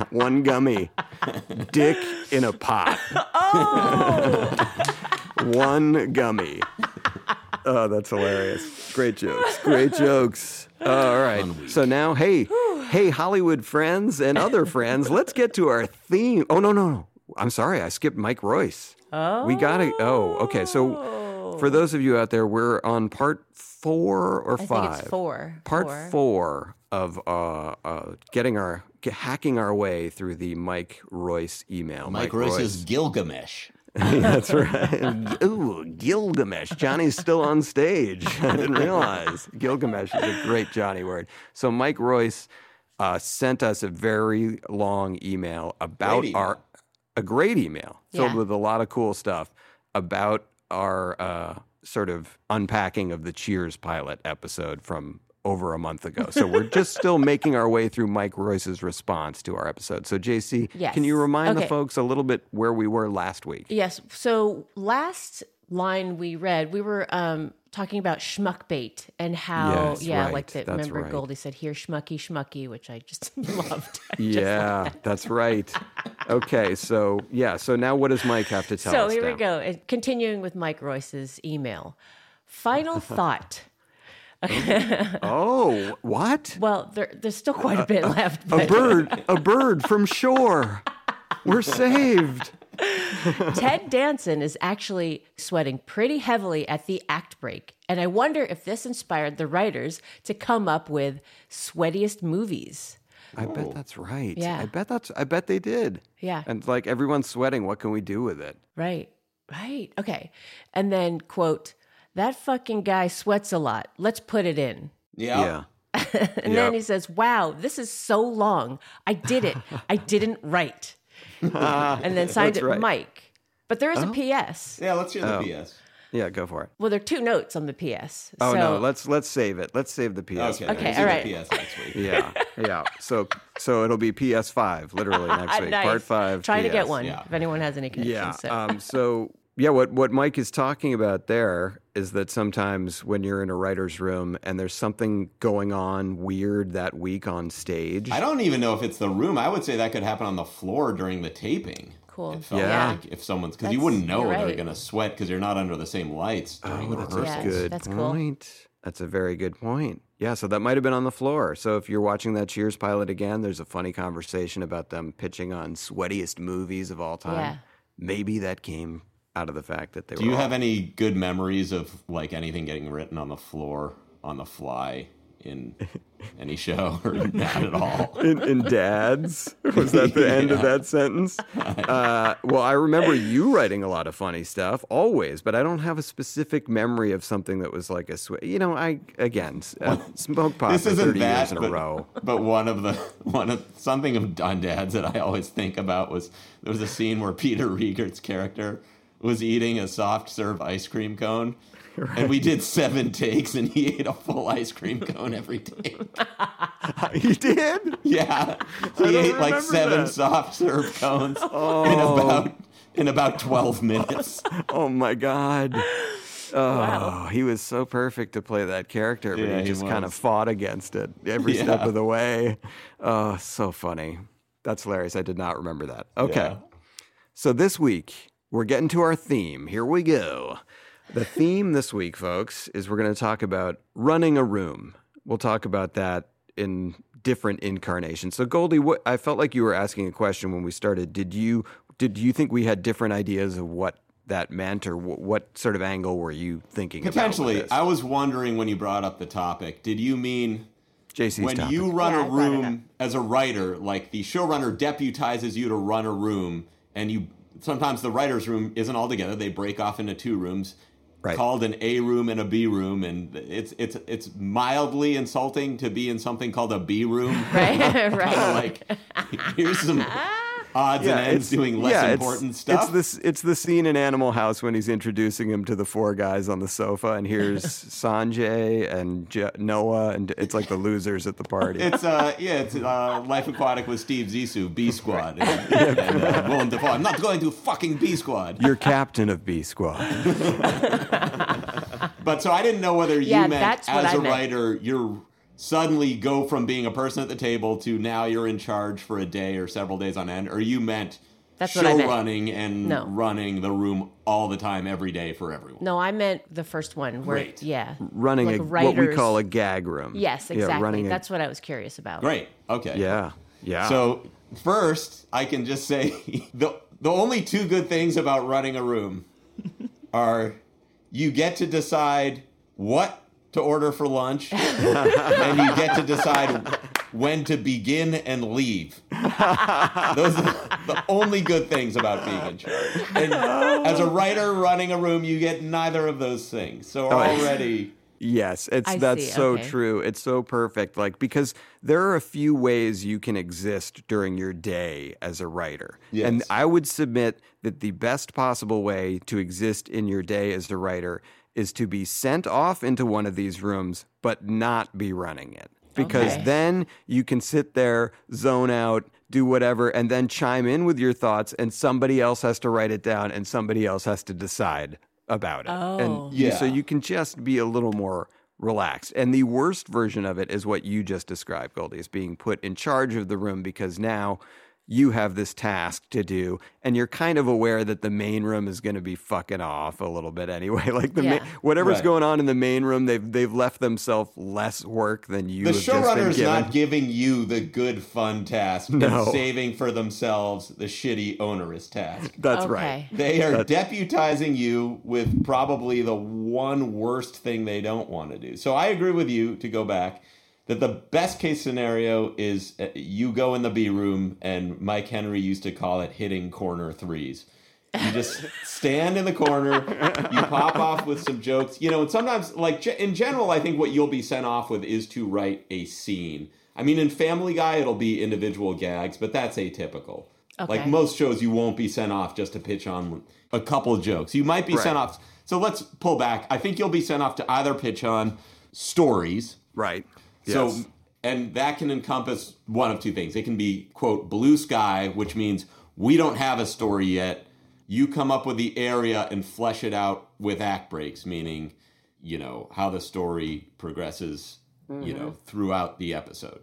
One gummy. Dick in a pot. Oh. One gummy. Oh, that's hilarious. Great jokes. Great jokes. all right. So now, hey, hey, Hollywood friends and other friends, let's get to our theme. Oh, no, no, no. I'm sorry. I skipped Mike Royce. Oh. We got to. Oh, okay. So for those of you out there, we're on part four or I five. think it's four. Part four. four of uh, uh, getting our hacking our way through the Mike Royce email. Mike Royce's Gilgamesh. That's right. Ooh, Gilgamesh. Johnny's still on stage. I didn't realize. Gilgamesh is a great Johnny word. So Mike Royce uh, sent us a very long email about Great email. our a great email filled Yeah. with a lot of cool stuff about our uh, sort of unpacking of the Cheers pilot episode from over a month ago. So we're just still making our way through Mike Royce's response to our episode. So JC, Yes. can you remind the folks a little bit where we were last week? Yes. So last line we read, we were um, talking about schmuck bait and how, Yes, yeah, right. like the, That's remember right. Goldy said, here, schmucky, schmucky, which I just loved. I just Yeah, that's right. Okay, so yeah, so now what does Mike have to tell so us? So here we go. Continuing with Mike Royce's email. Final thought. Oh, what? Well, there, there's still quite a bit uh, uh, left. A But bird, a bird from shore. We're saved. Ted Danson is actually sweating pretty heavily at the act break. And I wonder if this inspired the writers to come up with sweatiest movies. I bet that's right. Yeah. I bet that's I bet they did. Yeah. And like everyone's sweating, what can we do with it? Right. Right. Okay. And then, quote, that fucking guy sweats a lot. Let's put it in. Yeah. Yeah. And then he says, wow, this is so long. I did it. I didn't write. and then signed That's it right. Mike. But there is a PS. Yeah, let's hear the Oh. PS. Yeah, go for it. Well, there are two notes on the PS. Oh so, no, let's let's save it. Let's save the PS. Okay, for Okay, let's all do right. the PS next week. Yeah, yeah. So so it'll be PS5 literally next week. Nice. Part 5. Trying to get one Yeah. if anyone has any connections. Yeah. So. Um, so yeah, what what Mike is talking about there is that sometimes when you're in a writer's room and there's something going on weird that week on stage. I don't even know if it's the room. I would say that could happen on the floor during the taping. Cool. It felt Yeah. like if someone's because you wouldn't know you're they're going to sweat because you're not under the same lights oh, during the Oh, that's rehearsal. a Yes, good that's cool. point. That's a very good point. Yeah, so that might have been on the floor. So if you're watching that Cheers pilot again, there's a funny conversation about them pitching on sweatiest movies of all time. Yeah. Maybe that came out of the fact that they Do you all- have any good memories of like anything getting written on the floor on the fly in any show or not at all? in, in dads? Was that the end of that sentence? Uh, well i remember you writing a lot of funny stuff always but i don't have a specific memory of something that was like a sw- you know i again uh, smoke pot this for isn't 30 that, years in but, a row. but one of the one of something of on Dads that I always think about was there was a scene where Peter Riegert's character was eating a soft serve ice cream cone. And we did seven takes, and he ate a full ice cream cone every day. he did Yeah, he ate like seven that. soft serve cones oh. in about in about twelve minutes. oh my god Oh, he was so perfect to play that character, but Yeah, he he just kind of fought against it every step of the way. Oh, so funny. That's hilarious. I did not remember that. Okay. Yeah. So this week, we're getting to our theme. Here we go. The theme this week, folks, is we're going to talk about running a room. We'll talk about that in different incarnations. So Goldy, what I felt like you were asking a question when we started. Did you did you think we had different ideas of what that meant, or wh- what sort of angle were you thinking? Potentially, about I was wondering when you brought up the topic. Did you mean JC's when topic. you run Yeah, a I brought it room as a writer, like the showrunner deputizes you to run a room, and you sometimes the writer's room isn't all together. They break off into two rooms. Right. Called an A room and a B room, and it's it's it's mildly insulting to be in something called a B room. Right, right. like here's some odds and ends doing less yeah, important it's, stuff. It's this. It's the scene in Animal House when he's introducing him to the four guys on the sofa, and here's Sanjay and J- Noah, and it's like the losers at the party. It's uh yeah, it's uh, Life Aquatic with Steve Zissou, B Squad, and, and uh, Willem Dafoe. I'm not going to fucking B Squad. You're captain of B Squad. But so I didn't know whether you Yeah, meant as I a meant. writer you're suddenly go from being a person at the table to now you're in charge for a day or several days on end, or you meant That's show what I meant. running and No. running the room all the time, every day for everyone. No, I meant the first one. Where, Great. Yeah. Running Like a, what we call a gag room. Yes, Yeah, exactly. running a- That's what I was curious about. Great. Okay. yeah, yeah. So first, I can just say the the only two good things about running a room are you get to decide what to order for lunch, and you get to decide when to begin and leave. Those are the only good things about being in charge. And oh. as a writer running a room, you get neither of those things. So Oh, already. Yes, it's I that's see, so okay. true. It's so perfect. Like because there are a few ways you can exist during your day as a writer. And I would submit that the best possible way to exist in your day as a writer is to be sent off into one of these rooms but not be running it. Because Okay. then you can sit there, zone out, do whatever, and then chime in with your thoughts, and somebody else has to write it down, and somebody else has to decide about it. Oh. And you- so you can just be a little more relaxed. And the worst version of it is what you just described, Goldy, is being put in charge of the room because now you have this task to do and you're kind of aware that the main room is going to be fucking off a little bit anyway like the ma- whatever's Right. going on in the main room they've they've left themselves less work than you The have just showrunner's not giving you the good, fun task No. and saving for themselves the shitty, onerous task. that's okay. right They are deputizing you with probably the one worst thing they don't want to do. So I agree with you to go back that the best case scenario is uh, you go in the B room, and Mike Henry used to call it hitting corner threes. You just stand in the corner, you pop off with some jokes, you know, and sometimes, like in general, I think what you'll be sent off with is to write a scene. I mean, in Family Guy, it'll be individual gags, but that's atypical. Like most shows, you won't be sent off just to pitch on a couple jokes. You might be sent off. So let's pull back. I think you'll be sent off to either pitch on stories. right So, and that can encompass one of two things. It can be, quote, blue sky, which means we don't have a story yet. You come up with the area and flesh it out with act breaks, meaning, you know, how the story progresses, you know, throughout the episode.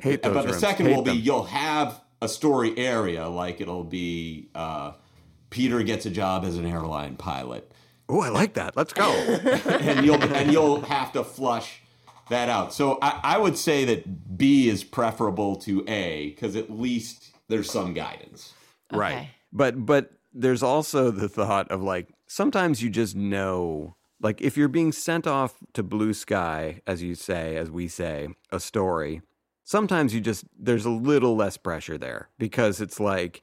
hate those but the rooms. second Hate will be you'll have a story area, like it'll be uh, Peter gets a job as an airline pilot oh i like that let's go and you'll and you'll have to flush that out. So I, I would say that B is preferable to A because at least there's some guidance. Right. But but there's also the thought of like sometimes you just know like if you're being sent off to blue sky as you say as we say a story sometimes you just there's a little less pressure there because it's like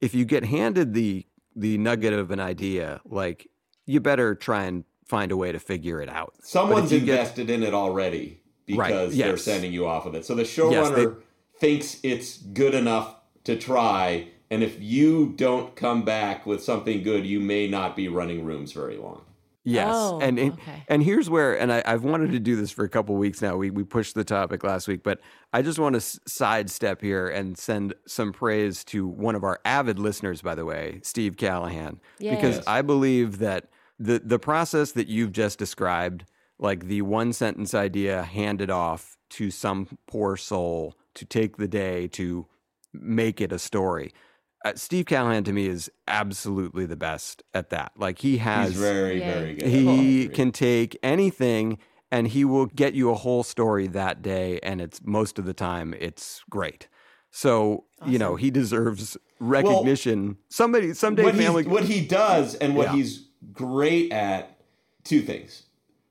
if you get handed the the nugget of an idea like you better try and find a way to figure it out. Someone's you get- invested in it already Right, because they're sending you off of it. So the Yes, showrunner they- thinks it's good enough to try, and if you don't come back with something good, you may not be running rooms very long. Yes, Oh, and and, okay. and here's where, and I, I've wanted to do this for a couple weeks now. We we pushed the topic last week, but I just want to s- sidestep here and send some praise to one of our avid listeners, by the way, Steve Callaghan, because Yay. I believe that the the process that you've just described, like the one sentence idea handed off to some poor soul to take the day to make it a story. Uh, Steve Callaghan to me is absolutely the best at that. Like he has He's very, Yeah. very good. he can take anything and he will get you a whole story that day and it's most of the time it's great So you know he deserves recognition. Somebody someday what, family. what he does and what Yeah. he's great at two things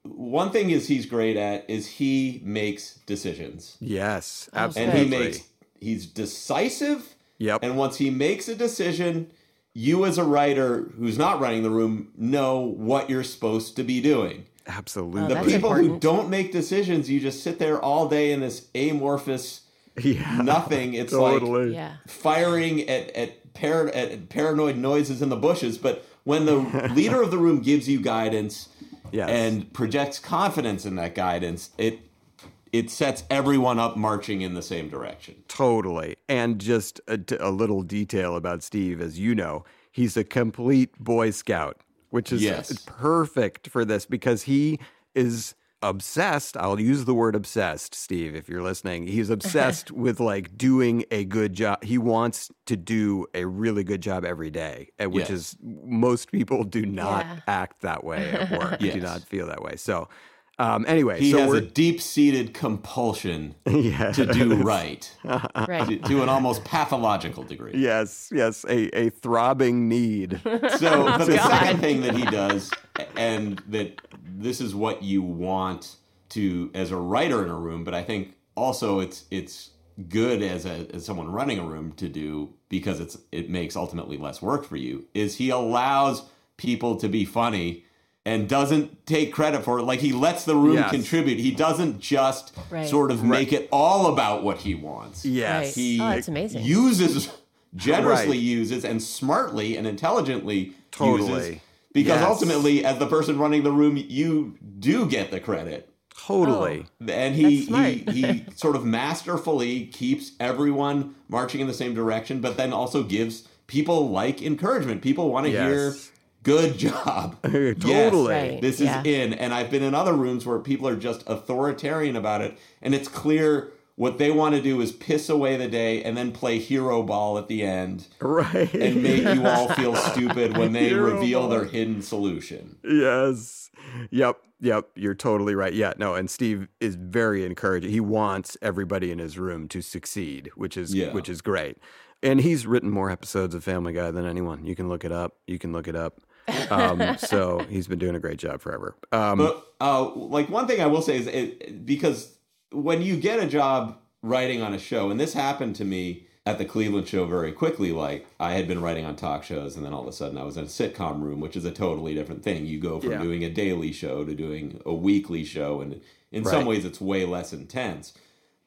one thing is he's great at is he makes decisions yes, Oh, and he makes he's decisive Yep. and once he makes a decision you as a writer who's not running the room know what you're supposed to be doing absolutely. Oh, the That's people who don't make decisions you just sit there all day in this amorphous yeah. nothing it's like Yeah. firing at at, par- at paranoid noises in the bushes. But when the leader of the room gives you guidance Yes. and projects confidence in that guidance, it it sets everyone up marching in the same direction. Totally. And just a, little detail about Steve, as you know, he's a complete Boy Scout, which is Yes. perfect for this because he is obsessed. I'll use the word obsessed, Steve, if you're listening. He's obsessed with like doing a good job. He wants to do a really good job every day, uh, which Yes. is most people do not Yeah. act that way at work, You do not feel that way. So, um, anyway, He so has a deep seated compulsion yeah. to do right Right. to, to an almost pathological degree. Yes, yes, a, a throbbing need. So, but the second thing that he does, and that this is what you want to as a writer in a room, but I think also it's it's good as a as someone running a room to do because it's it makes ultimately less work for you. Is he allows people to be funny and doesn't take credit for it. Like he lets the room Yes. contribute. He doesn't just Right. sort of make it all about what he wants Yes. Right. he Oh, that's amazing. uses generously Right. uses and smartly and intelligently Totally. uses because Yes. ultimately as the person running the room you do get the credit Totally. Oh, and he he, he sort of masterfully keeps everyone marching in the same direction but then also gives people like encouragement people want to Yes. hear good job Totally. Yes, Right. this is Yeah. in and i've been in other rooms where people are just authoritarian about it and it's clear what they want to do is piss away the day and then play hero ball at the end Right. and make you all feel stupid when they Hero reveal ball. their hidden solution yes. Yep. Yep. You're totally right. Yeah. No. And Steve is very encouraging. He wants everybody in his room to succeed, which is Yeah. which is great. And he's written more episodes of Family Guy than anyone. You can look it up. You can look it up. Um, so he's been doing a great job forever. Um, But uh, like one thing I will say is it, because when you get a job writing on a show, and this happened to me at the Cleveland show very quickly. Like I had been writing on talk shows, and then all of a sudden I was in a sitcom room, which is a totally different thing. You go from Yeah. doing a daily show to doing a weekly show, and in some ways it's way less intense.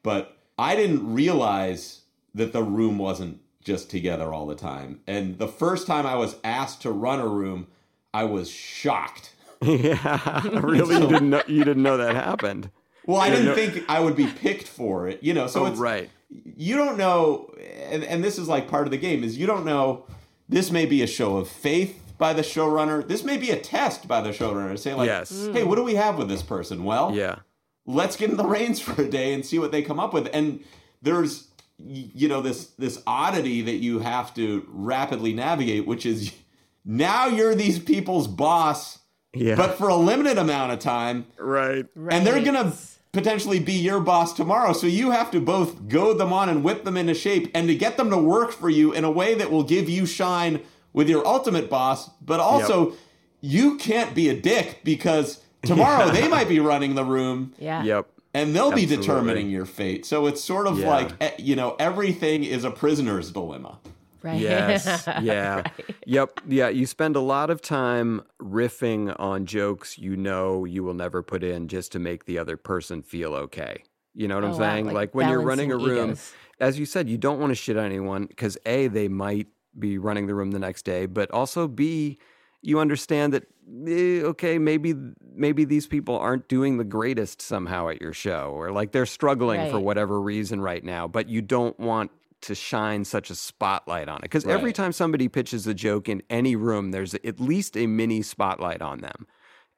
But I didn't realize that the room wasn't just together all the time. And the first time I was asked to run a room, I was shocked. yeah. Really, you didn't know you didn't know that happened. Well, I didn't no- think I would be picked for it, you know. So oh, it's right. you don't know, and, and this is like part of the game is you don't know. This may be a show of faith by the showrunner. This may be a test by the showrunner. Say like, Yes. Hmm. hey, what do we have with this person? Well, Yeah. let's get in the reins for a day and see what they come up with. And there's y- you know this this oddity that you have to rapidly navigate, which is now you're these people's boss, Yeah. but for a limited amount of time right. and they're gonna potentially be your boss tomorrow. So you have to both goad them on and whip them into shape, and to get them to work for you in a way that will give you shine with your ultimate boss. But also, you can't be a dick because tomorrow they might be running the room. Yeah. Yep. And they'll be determining your fate. So it's sort of Yeah. like, eh, you know, everything is a prisoner's dilemma. Right. Yes. Yeah. Yep. Yeah. You spend a lot of time riffing on jokes you know you will never put in just to make the other person feel okay. You know what Oh, I'm wow. saying? Like Like, when you're running a room, egos. as you said, you don't want to shit on anyone because A, they might be running the room the next day, but also B, you understand that eh, okay, maybe maybe these people aren't doing the greatest somehow at your show, or like they're struggling for whatever reason right now, but you don't want to shine such a spotlight on it because every time somebody pitches a joke in any room, there's at least a mini spotlight on them.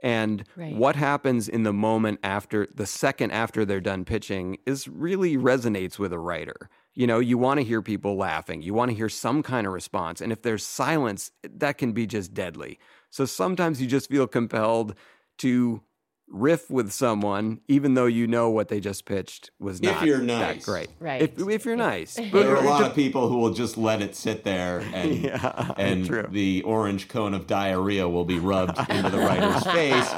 And Right. what happens in the moment after the second after they're done pitching is really resonates with a writer. You know, you want to hear people laughing, you want to hear some kind of response. And if there's silence, that can be just deadly. So sometimes you just feel compelled to riff with someone, even though you know what they just pitched was If not you're that nice. great. Right. If, if you're nice. But There are a lot of people who will just let it sit there and Yeah, and true. the orange cone of diarrhea will be rubbed into the writer's face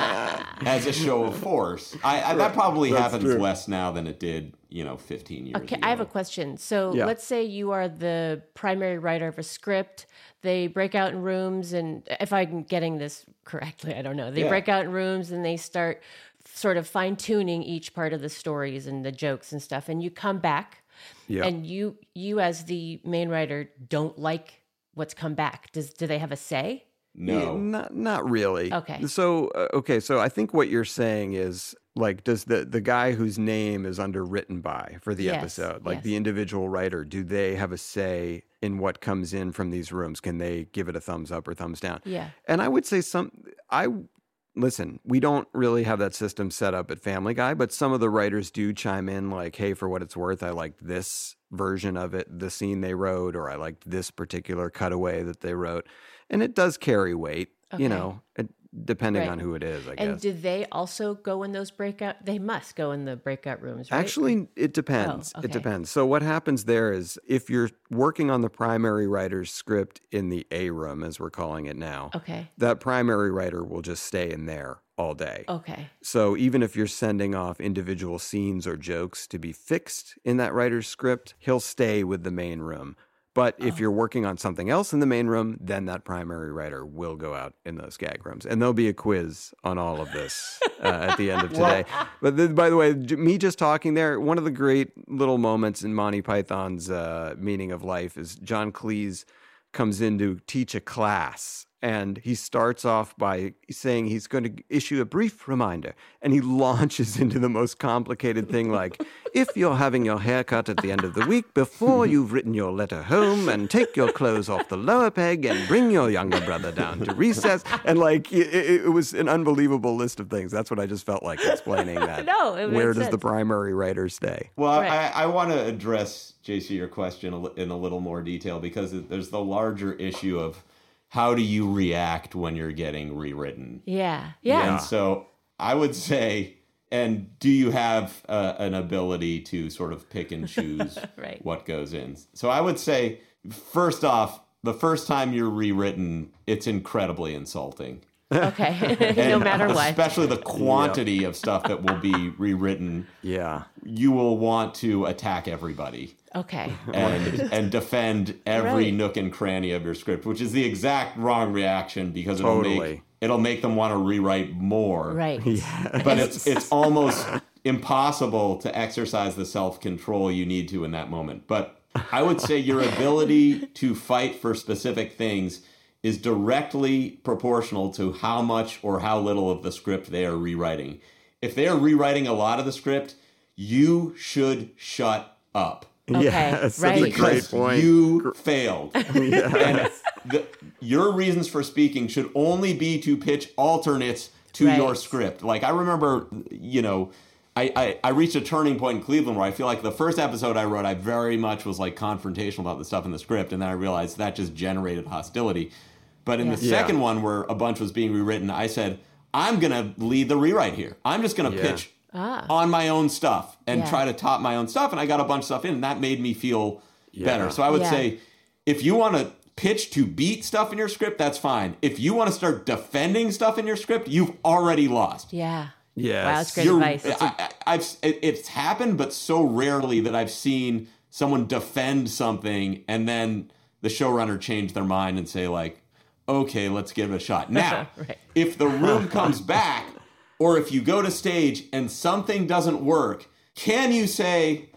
as a show of force. I, I, that probably That's happens true. less now than it did, you know, 15 years Okay, ago. I have a question. So Yeah. let's say you are the primary writer of a script. They break out in rooms, and if I'm getting this correctly, I don't know. They Yeah. break out in rooms and they start sort of fine tuning each part of the stories and the jokes and stuff. And you come back, Yeah. and you you as the main writer don't like what's come back. Does do they have a say? Yeah, No. not not really. Okay. So uh, okay, so I think what you're saying is like does the the guy whose name is underwritten by for the Yes, episode, like yes. the individual writer, do they have a say in what comes in from these rooms? Can they give it a thumbs up or thumbs down? Yeah. And I would say some I listen, we don't really have that system set up at Family Guy, but some of the writers do chime in like, "Hey, for what it's worth, I liked this version of it, the scene they wrote, or I liked this particular cutaway that they wrote." And it does carry weight, Okay. you know, it, depending Right. on who it is, I And guess. do they also go in those breakout? They must go in the breakout rooms, right? Actually, it depends. Oh, okay. It depends. So, what happens there is if you're working on the primary writer's script in the A room, as we're calling it now, okay, that primary writer will just stay in there all day. okay, So even if you're sending off individual scenes or jokes to be fixed in that writer's script, he'll stay with the main room. But Oh. if you're working on something else in the main room, then that primary writer will go out in those gag rooms. And there'll be a quiz on all of this uh, at the end of today. but then, by the way, me just talking there, one of the great little moments in Monty Python's uh, Meaning of Life is John Cleese comes in to teach a class. And he starts off by saying he's going to issue a brief reminder. And he launches into the most complicated thing like, if you're having your hair cut at the end of the week, before you've written your letter home, and take your clothes off the lower peg and bring your younger brother down to recess. And like, it, it it was an unbelievable list of things. That's what I just felt like explaining that. No, it Where makes does the primary writer stay? Well, Right. I, I want to address, JC, your question in a little more detail because there's the larger issue of how do you react when you're getting rewritten? yeah, yeah, And so I would say, and do you have uh, an ability to sort of pick and choose Right. what goes in? So I would say, first off, the first time you're rewritten, it's incredibly insulting. Okay, no matter what. Especially the quantity of stuff that will be rewritten, Yeah. you will want to attack everybody Okay, and and defend every Right. nook and cranny of your script, which is the exact wrong reaction because it'll make it'll make them want to rewrite more. right, But it's it's almost impossible to exercise the self-control you need to in that moment. But I would say your ability to fight for specific things is directly proportional to how much or how little of the script they are rewriting. If they are rewriting a lot of the script, you should shut up Okay, Yes, that's a right. great because point. you failed. And the, your reasons for speaking should only be to pitch alternates to Right. your script. Like I remember, you know, I, I, I reached a turning point in Cleveland where I feel like the first episode I wrote, I very much was like confrontational about the stuff in the script, and then I realized that just generated hostility. But in the Yeah. second one, where a bunch was being rewritten, I said, I'm gonna lead the rewrite here. I'm just gonna Yeah. pitch on my own stuff and Ah. Yeah. try to top my own stuff. And I got a bunch of stuff in, and that made me feel better. So I would Yeah. say if you want to pitch to beat stuff in your script, that's fine. If you want to start defending stuff in your script, you've already lost. yeah. Yeah. Wow, that's great You're- advice. I, I, I've it, it's happened, but so rarely that I've seen someone defend something and then the showrunner change their mind and say like, "Okay, let's give it a shot." Now, Right. if the room comes back, or if you go to stage and something doesn't work, can you say,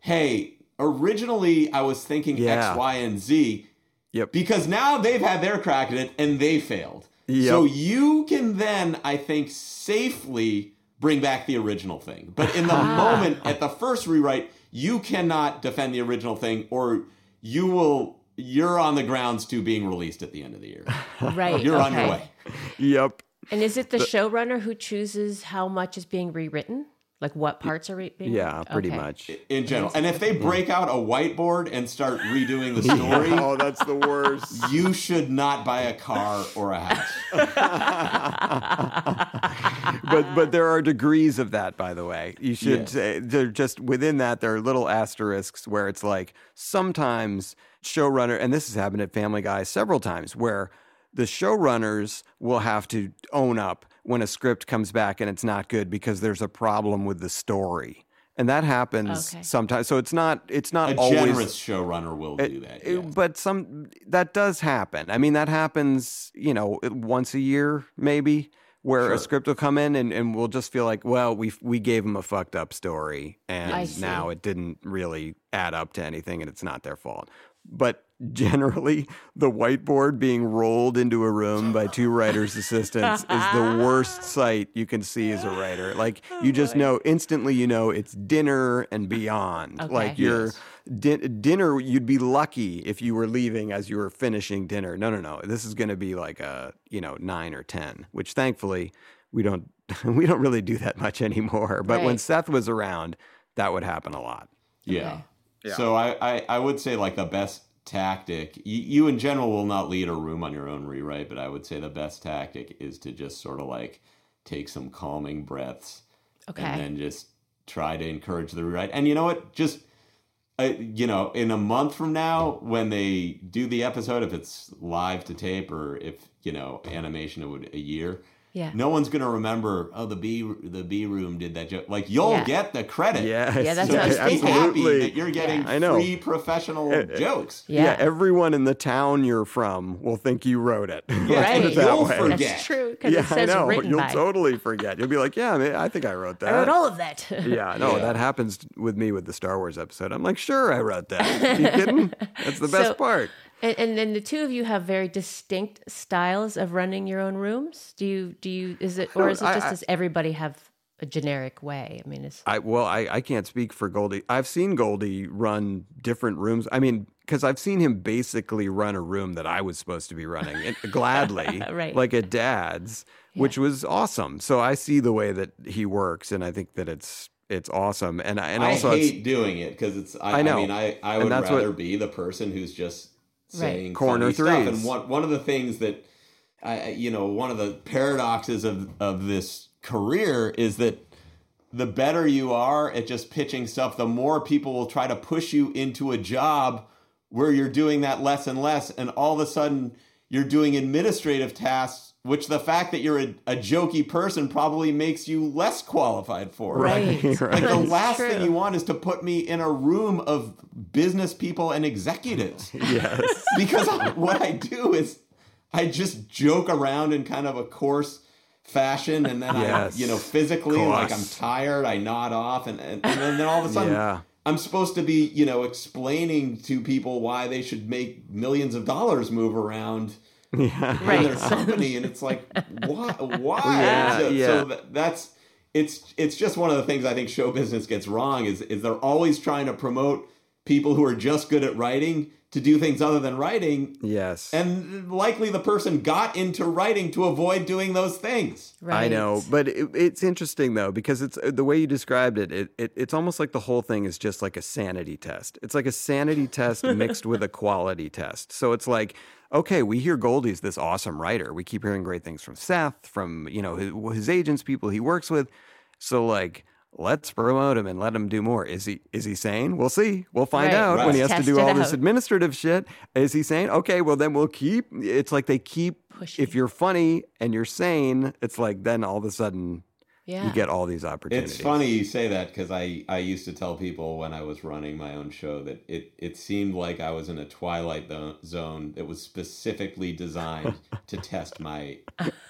"Hey, originally I was thinking Yeah. X, Y, and Z," Yep. because now they've had their crack at it and they failed. Yep. So you can then, I think, safely bring back the original thing. But in the ah. moment, at the first rewrite, you cannot defend the original thing, or you will. You're on the grounds to being released at the end of the year. Right. You're on your way. Yep. And is it the showrunner who chooses how much is being rewritten? Like what parts are we being? Yeah, pretty Okay. much. in general. And if they mm-hmm. break out a whiteboard and start redoing the story, oh, that's the worst. you should not buy a car or a house. but but there are degrees of that, by the way. You should Yes. say they're just within that. There are little asterisks where it's like sometimes showrunner, and this has happened at Family Guy several times, where the showrunners will have to own up when a script comes back and it's not good because there's a problem with the story. And that happens Okay. sometimes. So it's not it's not A always generous showrunner will do that. Yeah. But some that does happen. I mean, that happens, you know, once a year maybe, where a script will come in and, and we'll just feel like, well, we we gave them a fucked up story, and now it didn't really add up to anything, and it's not their fault. But generally, the whiteboard being rolled into a room by two writers' assistants is the worst sight you can see as a writer. Like oh, you just know instantly, you know it's dinner and beyond. Like Okay. you're Yes. Di- dinner, you'd be lucky if you were leaving as you were finishing dinner. No, no, no. This is going to be like a you know nine or ten, which thankfully we don't we don't really do that much anymore. But when Seth was around, that would happen a lot. Yeah. Yeah. So I, I, I would say like the best tactic, you, you in general will not lead a room on your own rewrite, but I would say the best tactic is to just sort of like take some calming breaths Okay. and then just try to encourage the rewrite. And you know what? Just, uh, you know, in a month from now, when they do the episode, if it's live to tape or if, you know, animation, it would a year. Yeah. No one's gonna remember. Oh, the B the B room did that joke. Like you'll Yeah. get the credit. Yes. Yeah, that's So what I was just be happy Absolutely. that you're getting Yeah. I know. free professional eh, eh, jokes. Yeah. everyone in the town you're from will think you wrote it. Let's Right. it that You'll way. forget. That's true because Yeah, it says I know. written You'll by. totally forget. You'll be like, yeah, man, I think I wrote that. I wrote all of that. Yeah, no, Yeah. that happens with me with the Star Wars episode. I'm like, sure, I wrote that. you kidding? That's the best So- part. And, and then the two of you have very distinct styles of running your own rooms. Do you do you is it or is it just I- does everybody have a generic way? I mean, is I well, I, I can't speak for Goldy. I've seen Goldy run different rooms. I mean, because I've seen him basically run a room that I was supposed to be running and, gladly, Right. like at Dad's, which was awesome. So I see the way that he works, and I think that it's it's awesome. And I- and I also it's- hate doing it because it's. I, I know. I mean, I, I And would that's rather what- be the person who's just Right. saying Corner funny stuff. And one one of the things that I, I- you know, one of the paradoxes of of this career is that the better you are at just pitching stuff, the more people will try to push you into a job where you're doing that less and less, and all of a sudden you're doing administrative tasks, which the fact that you're a, a jokey person probably makes you less qualified for. right? Right. Like the last true. thing you want is to put me in a room of business people and executives. yes, because what I do is I just joke around in kind of a coarse fashion and then Yes. I you know physically like I'm tired, I nod off and, and, and then all of a sudden Yeah. I'm supposed to be, you know, explaining to people why they should make millions of dollars move around yeah, Right. their company, and it's like, why? Why? Yeah, so, yeah. so that's it's it's just one of the things I think show business gets wrong is is they're always trying to promote people who are just good at writing to do things other than writing, yes. and likely the person got into writing to avoid doing those things. Right. I know, but it, it's interesting though because it's the way you described it, it, it. It's almost like the whole thing is just like a sanity test. It's like a sanity test mixed with a quality test. So it's like, okay, we hear Goldy's this awesome writer. We keep hearing great things from Seth, from you know his, his agents, people he works with. So like, let's promote him and let him do more. Is he is he sane? We'll see. We'll find Right. out when he has Test to do all this administrative shit. Is he sane? Okay, well then we'll keep. It's like they keep. Pushy. If you're funny and you're sane, it's like then all of a sudden Yeah. you get all these opportunities. It's funny you say that because I, I used to tell people when I was running my own show that it, it seemed like I was in a twilight tho- zone that was specifically designed to test my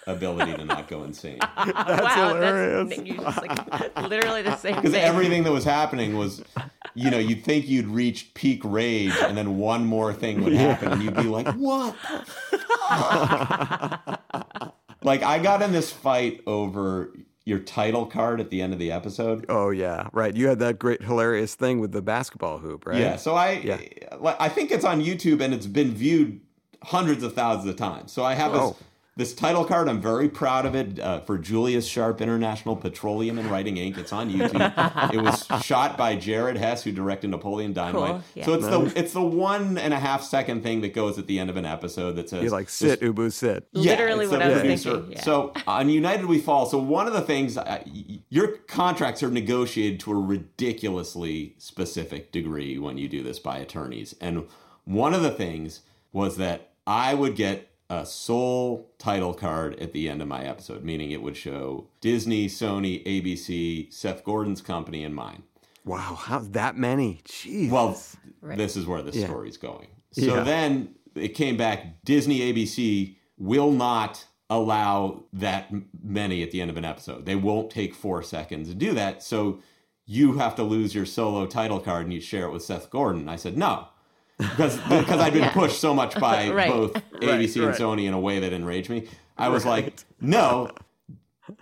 ability to not go insane. wow, hilarious. That's, you just like literally the same Because everything that was happening was, you know, you'd think you'd reached peak rage, and then one more thing would happen, and you'd be like, "What?" like I got in this fight over your title card at the end of the episode. Oh yeah, right. You had that great hilarious thing with the basketball hoop, right? Yeah, so I Yeah. I think it's on YouTube and it's been viewed hundreds of thousands of times. So I have Oh. this title card, I'm very proud of it uh, for Julius Sharpe International Petroleum and Writing Inc. It's on YouTube. it was shot by Jared Hess, who directed Napoleon Dynamite. Cool, yeah. So it's the it's the one and a half second thing that goes at the end of an episode that says You're like, this- sit, Ubu, sit. Yeah, Literally it's what the I was producer. thinking, yeah. So on United We Fall. So one of the things, uh, your contracts are negotiated to a ridiculously specific degree when you do this by attorneys. And one of the things was that I would get a sole title card at the end of my episode, meaning it would show Disney, Sony, ABC, Seth Gordon's company, and mine. Wow, how that many? Jeez. Well, Right. this is where the Yeah. story's going. So Yeah. then it came back Disney ABC will not allow that many at the end of an episode. They won't take 4 seconds to do that. So you have to lose your solo title card and you share it with Seth Gordon. I said, "No." Because because I'd been Yeah. pushed so much by Right. both ABC right. and Sony in a way that enraged me. I was like, "No,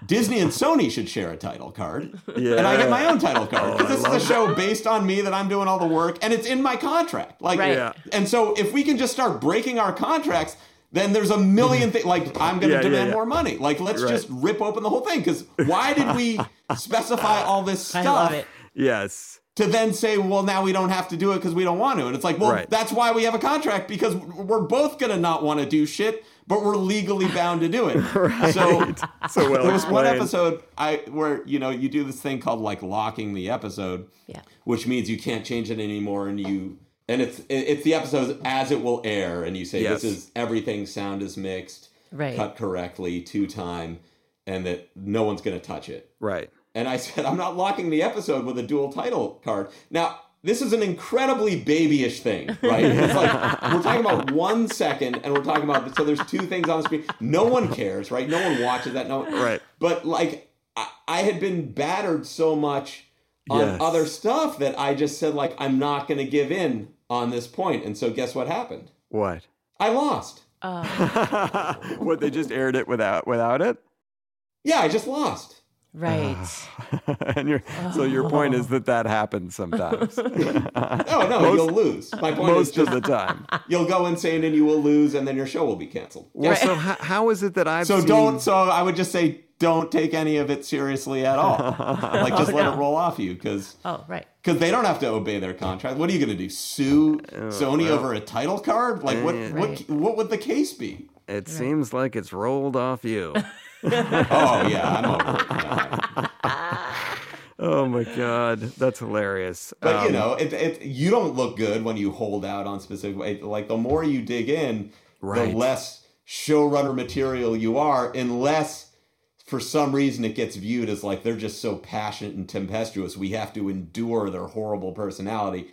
Disney and Sony should share a title card, Yeah. and I get my own title card because Oh, this is a love show based on me that I'm doing all the work, and it's in my contract. Like, Right. Yeah. and so if we can just start breaking our contracts, then there's a million things. Like, I'm going to Yeah, yeah, demand yeah. more money. Like, let's Right. just rip open the whole thing. Because why did we specify all this I stuff? love it. yes. To then say, well, now we don't have to do it because we don't want to. And it's like, well, Right. that's why we have a contract because we're both going to not want to do shit, but we're legally bound to do it. So So well there was one episode I where you know you do this thing called like locking the episode, Yeah. which means you can't change it anymore, and you and it's it's the episode as it will air, and you say Yes. this is everything sound is mixed, Right. cut correctly, to time, and that no one's going to touch it. Right. And I said, I'm not locking the episode with a dual title card. Now, this is an incredibly babyish thing, right? It's like we're talking about one second, and we're talking about so there's two things on the screen. No one cares, right? No one watches that. No, one, Right. But like, I, I had been battered so much on Yes. other stuff that I just said like I'm not going to give in on this point. And so guess what happened? What? I lost. Uh. what they just aired it without without it? Yeah, I just lost. Right. and your so your point is that that happens sometimes. Oh no, you'll lose. My point is Most just of the time. you'll go insane and you will lose, and then your show will be canceled. Well, so how, how is it that I've So seen- don't. So I would just say don't take any of it seriously at all. like just oh, let it roll off you because oh, right. because they don't have to obey their contract. What are you going to do? Sue Oh, Sony over a title card? Like what? Eh. Right. What? What would the case be? It seems like it's rolled off you. Oh yeah, I'm over it. Oh my god, that's hilarious. But you Um, know, it, it, you don't look good when you hold out on specific. way. Like the more you dig in, Right. the less showrunner material you are, unless for some reason it gets viewed as like they're just so passionate and tempestuous. We have to endure their horrible personality,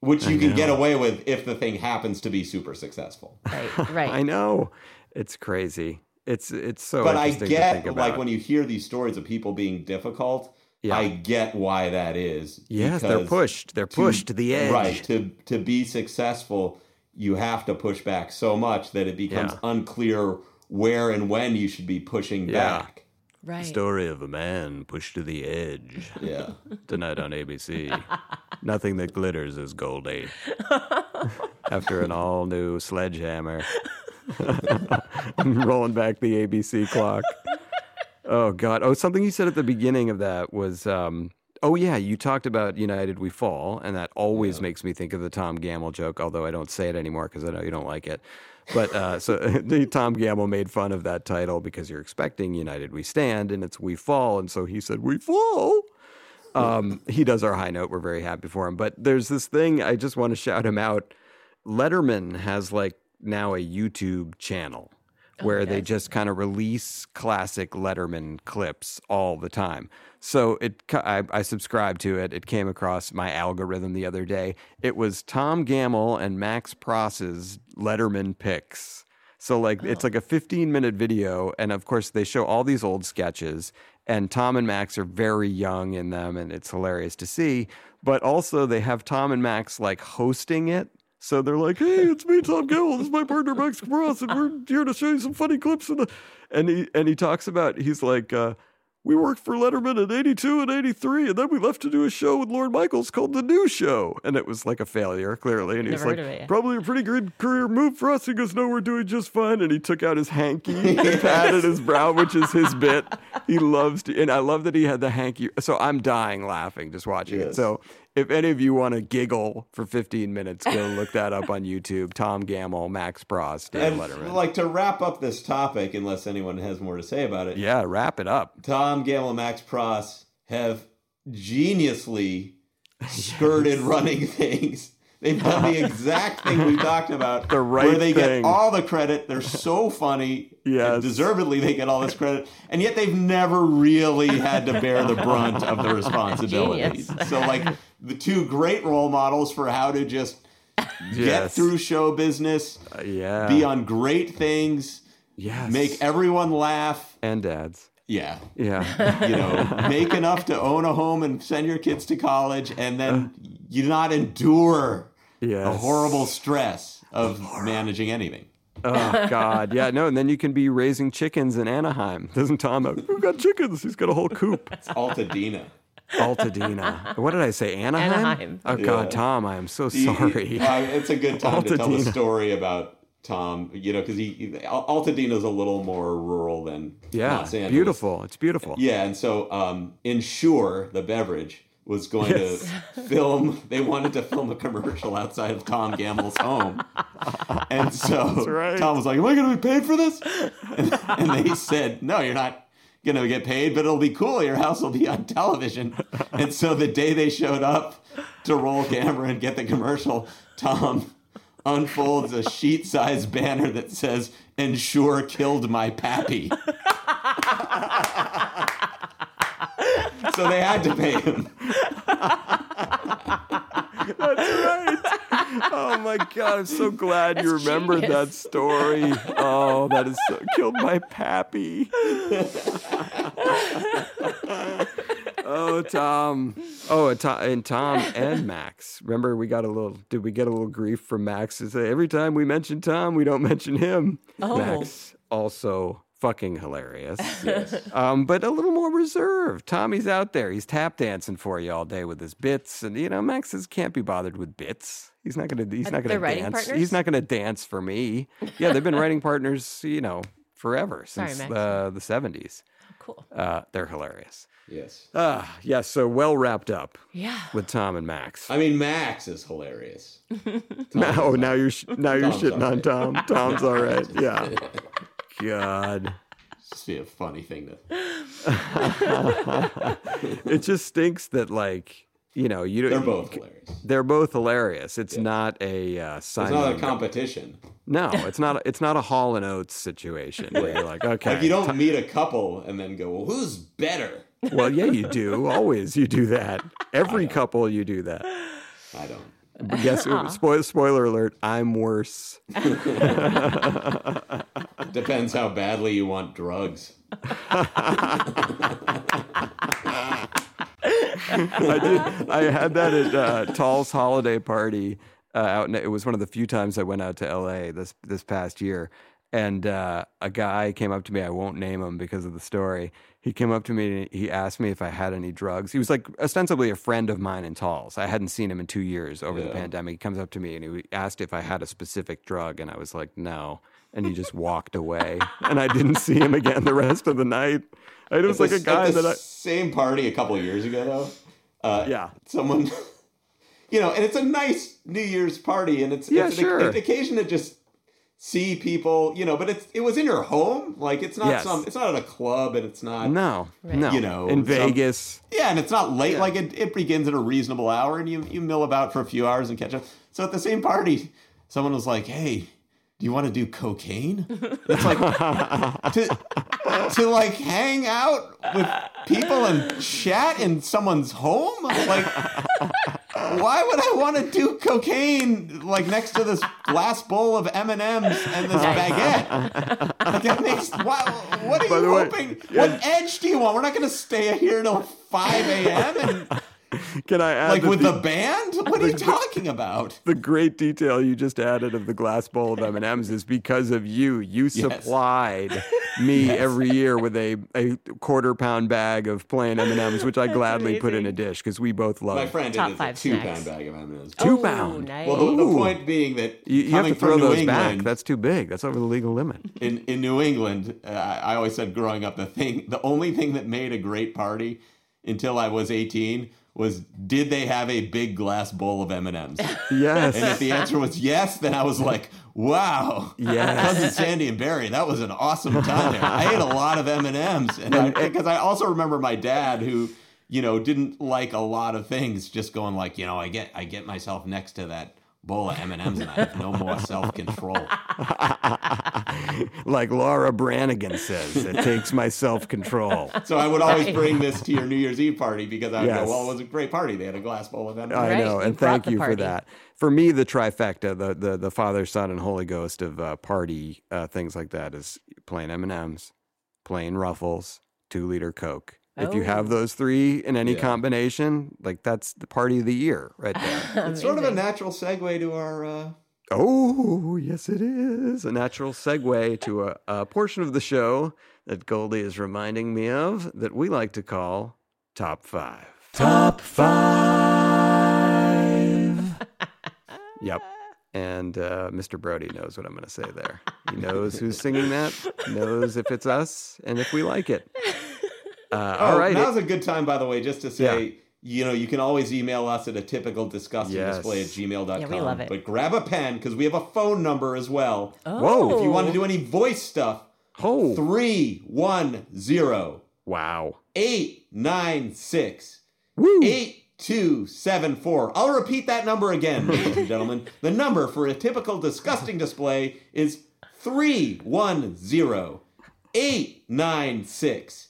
which you can get away with if the thing happens to be super successful. Right. Right. I know it's crazy. It's it's so. But I interesting to get think about. like when you hear these stories of people being difficult. Yeah. I get why that is. Yes, they're pushed. They're pushed to the edge. Right. To to be successful, you have to push back so much that it becomes Yeah. unclear where and when you should be pushing Yeah. back. right. Story of a man pushed to the edge. Yeah. Tonight on ABC. Nothing that glitters is Goldy. Eh? After an all new sledgehammer. I'm rolling back the ABC clock. Oh God! Oh, something you said at the beginning of that was, um, oh yeah, you talked about United We Fall, and that always makes me think of the Tom Gammill joke. Although I don't say it anymore because I know you don't like it. But uh, so the Tom Gammill made fun of that title because you're expecting United We Stand, and it's We Fall, and so he said We Fall. Um, he does our high note. We're very happy for him. But there's this thing I just want to shout him out. Letterman has like now a YouTube channel oh, where they just kind of release classic Letterman clips all the time. So it, I, I subscribed to it. It came across my algorithm the other day. It was Tom Gammill and Max Pross's Letterman picks. So like it's oh. like a 15 minute video, and of course they show all these old sketches, and Tom and Max are very young in them, and it's hilarious to see. But also they have Tom and Max like hosting it. So they're like, "Hey, it's me, Tom Gammill. This is my partner Max Pross, and we're here to show you some funny clips." Of the... And he and he talks about he's like, uh, we worked for Letterman in 82 and 83, and then we left to do a show with Lorne Michaels called The New Show. And it was like a failure, clearly. And he's like, it, yeah. probably a pretty good career move for us. He goes, no, we're doing just fine. And he took out his hanky and patted his brow, which is his bit. He loves to, and I love that he had the hanky. So I'm dying laughing just watching it. So if any of you want to giggle for 15 minutes, go look that up on YouTube. Tom Gammill, Max Pross, Dan And Letterman. like to wrap up this topic, unless anyone has more to say about it. yeah, wrap it up. Tom Gammill Max Pross have geniusly skirted running things. They've done the exact thing we talked about. The right Where they thing. get all the credit. They're so funny. Yes. Deservedly, they get all this credit. And yet they've never really had to bear the brunt of the responsibilities. Genius. So, like, the two great role models for how to just get through show business, Uh, yeah. be on great things, yes. make everyone laugh. and dads. Yeah Yeah. you know, make enough to own a home and send your kids to college, and then you not endure the horrible stress of managing anything. Oh God, yeah, no, and then you can be raising chickens in Anaheim. Doesn't Tom have? We've got chickens. He's got a whole coop. It's Altadena. Altadena. What did I say? Anaheim. Anaheim. Oh God, Tom, I am so You- you- sorry. uh, it's a good time to tell the story about Tom, you know, because he, he Altadena's a little more rural than yeah, Los Angeles. beautiful. It's beautiful. Yeah, and so um, Ensure, the beverage, was going Yes. to film. They wanted to film a commercial outside of Tom Gammill's home, and so right. Tom was like, "Am I going to be paid for this?" And, and they said, "No, you're not going to get paid, but it'll be cool. Your house will be on television." And so the day they showed up to roll camera and get the commercial, Tom unfolds a sheet-sized banner that says "Ensure killed my pappy." so they had to pay him. That's right. Oh my God, I'm so glad you That's remembered genius. that story. Oh, that is so, killed my pappy. oh, Tom. Oh, and Tom, and Tom and Max. Remember, we got a little. Did we get a little grief from Max? To say every time we mention Tom, we don't mention him. Oh. Max also fucking hilarious. Um, but a little more reserved. Tommy's out there. He's tap dancing for you all day with his bits, and you know Max is, can't be bothered with bits. He's not gonna. He's Are not they gonna writing dance. partners? He's not gonna dance for me. Yeah, they've been writing partners. You know, forever since Max. the the seventies. Cool. Uh, they're hilarious. Yes. Ah, yes. so well wrapped up Yeah. with Tom and Max. I mean, Max is hilarious. Now, oh, now you're sh- now you're Tom's shitting all on. Tom. Tom's all right. Yeah. God. Just be a funny thing to. it just stinks that like you know you They're both hilarious. they're both hilarious. It's not a uh, It's not a competition. no, it's not. It's not a Hall and Oates situation where you're like, okay, Like you don't meet a couple and then go, "Well, who's better?" well, yeah, you do. Always, you do that. Every couple, you do that. I don't. But guess spoiler, spoiler alert. I'm worse. Depends how badly you want drugs. I did. I had that at uh, Tal's holiday party uh, out. In, it was one of the few times I went out to L.A. this this past year, and uh, a guy came up to me. I won't name him because of the story. He came up to me and he asked me if I had any drugs. He was like ostensibly a friend of mine in Tal's. I hadn't seen him in two years over the pandemic. He comes up to me and he asked if I had a specific drug, and I was like, no. And he just walked away, and I didn't see him again the rest of the night. It was At like the- a guy at the that I. same party a couple years ago though. Uh, Yeah. someone, you know, and it's a nice New Year's party, and it's Yeah, it's an, sure. an occasion to just see people, you know. But it's it was in your home, like it's not Yes. some, it's not at a club, and it's not No, no. You know, in some- Vegas. Yeah, and it's not late. Like it, it begins at a reasonable hour, and you you mill about for a few hours and catch up. So at the same party, someone was like, "Hey, do you want to do cocaine?" It's like to to like hang out with people and chat in someone's home. Like, why would I want to do cocaine like next to this glass bowl of M and M's and this baguette? Like that makes what? What are By you the way, hoping? What edge do you want? We're not going to stay here till five a.m. and Can I add like with the, the band? What are you talking about? the great detail you just added of the glass bowl of M and M's is because of you. You supplied me every year with a, a quarter pound bag of plain M and M's, which I gladly put in a dish because we both love. My friend, Top it is a two snacks. pound bag of M&Ms. Two Oh, pound. nice. Well, the, the point being that You, you have to throw those England, back. That's too big. That's over the legal limit. in in New England, uh, I always said growing up, the thing, the only thing that made a great party until I was 18 was did they have a big glass bowl of M and M's? Yes. And if the answer was yes, then I was like, wow, Yes. cousin Sandy and Barry, that was an awesome time there. I ate a lot of M and M's, and because I also remember my dad who. You know, didn't like a lot of things. Just going like, you know, I get, I get myself next to that bowl of M and M's, and I have no more self control. like Laura Branigan says, it takes my self control. So I would always bring this to your New Year's Eve party because I would Yes. go, well, it was a great party. They had a glass bowl of M&Ms. I Right, know, and brought thank the you for that. For me, the trifecta, the the, the Father, Son, and Holy Ghost of uh, party uh, things like that is plain M and M's, plain Ruffles, two liter Coke. If you have Oh. those three in any Yeah. combination, like that's the party of the year right there. It's sort of a natural segue to our. Uh, oh, yes, it is a natural segue to a, a portion of the show that Goldy is reminding me of that we like to call Top Five. Top Five. Yep. And uh, Mr. Brody knows what I'm going to say there. He knows who's singing that, knows if it's us, and if we like it. Uh, oh, all right. Now's a good time, by the way, just to say, Yeah. you know, you can always email us at a typical disgusting Yes. display at gmail.com. Yeah, we love it. But grab a pen because we have a phone number as well. Whoa. If you want to do any voice stuff, oh, 310 wow. 896 Woo. 8274. I'll repeat that number again, ladies and gentlemen. The number for a typical disgusting display is 310 896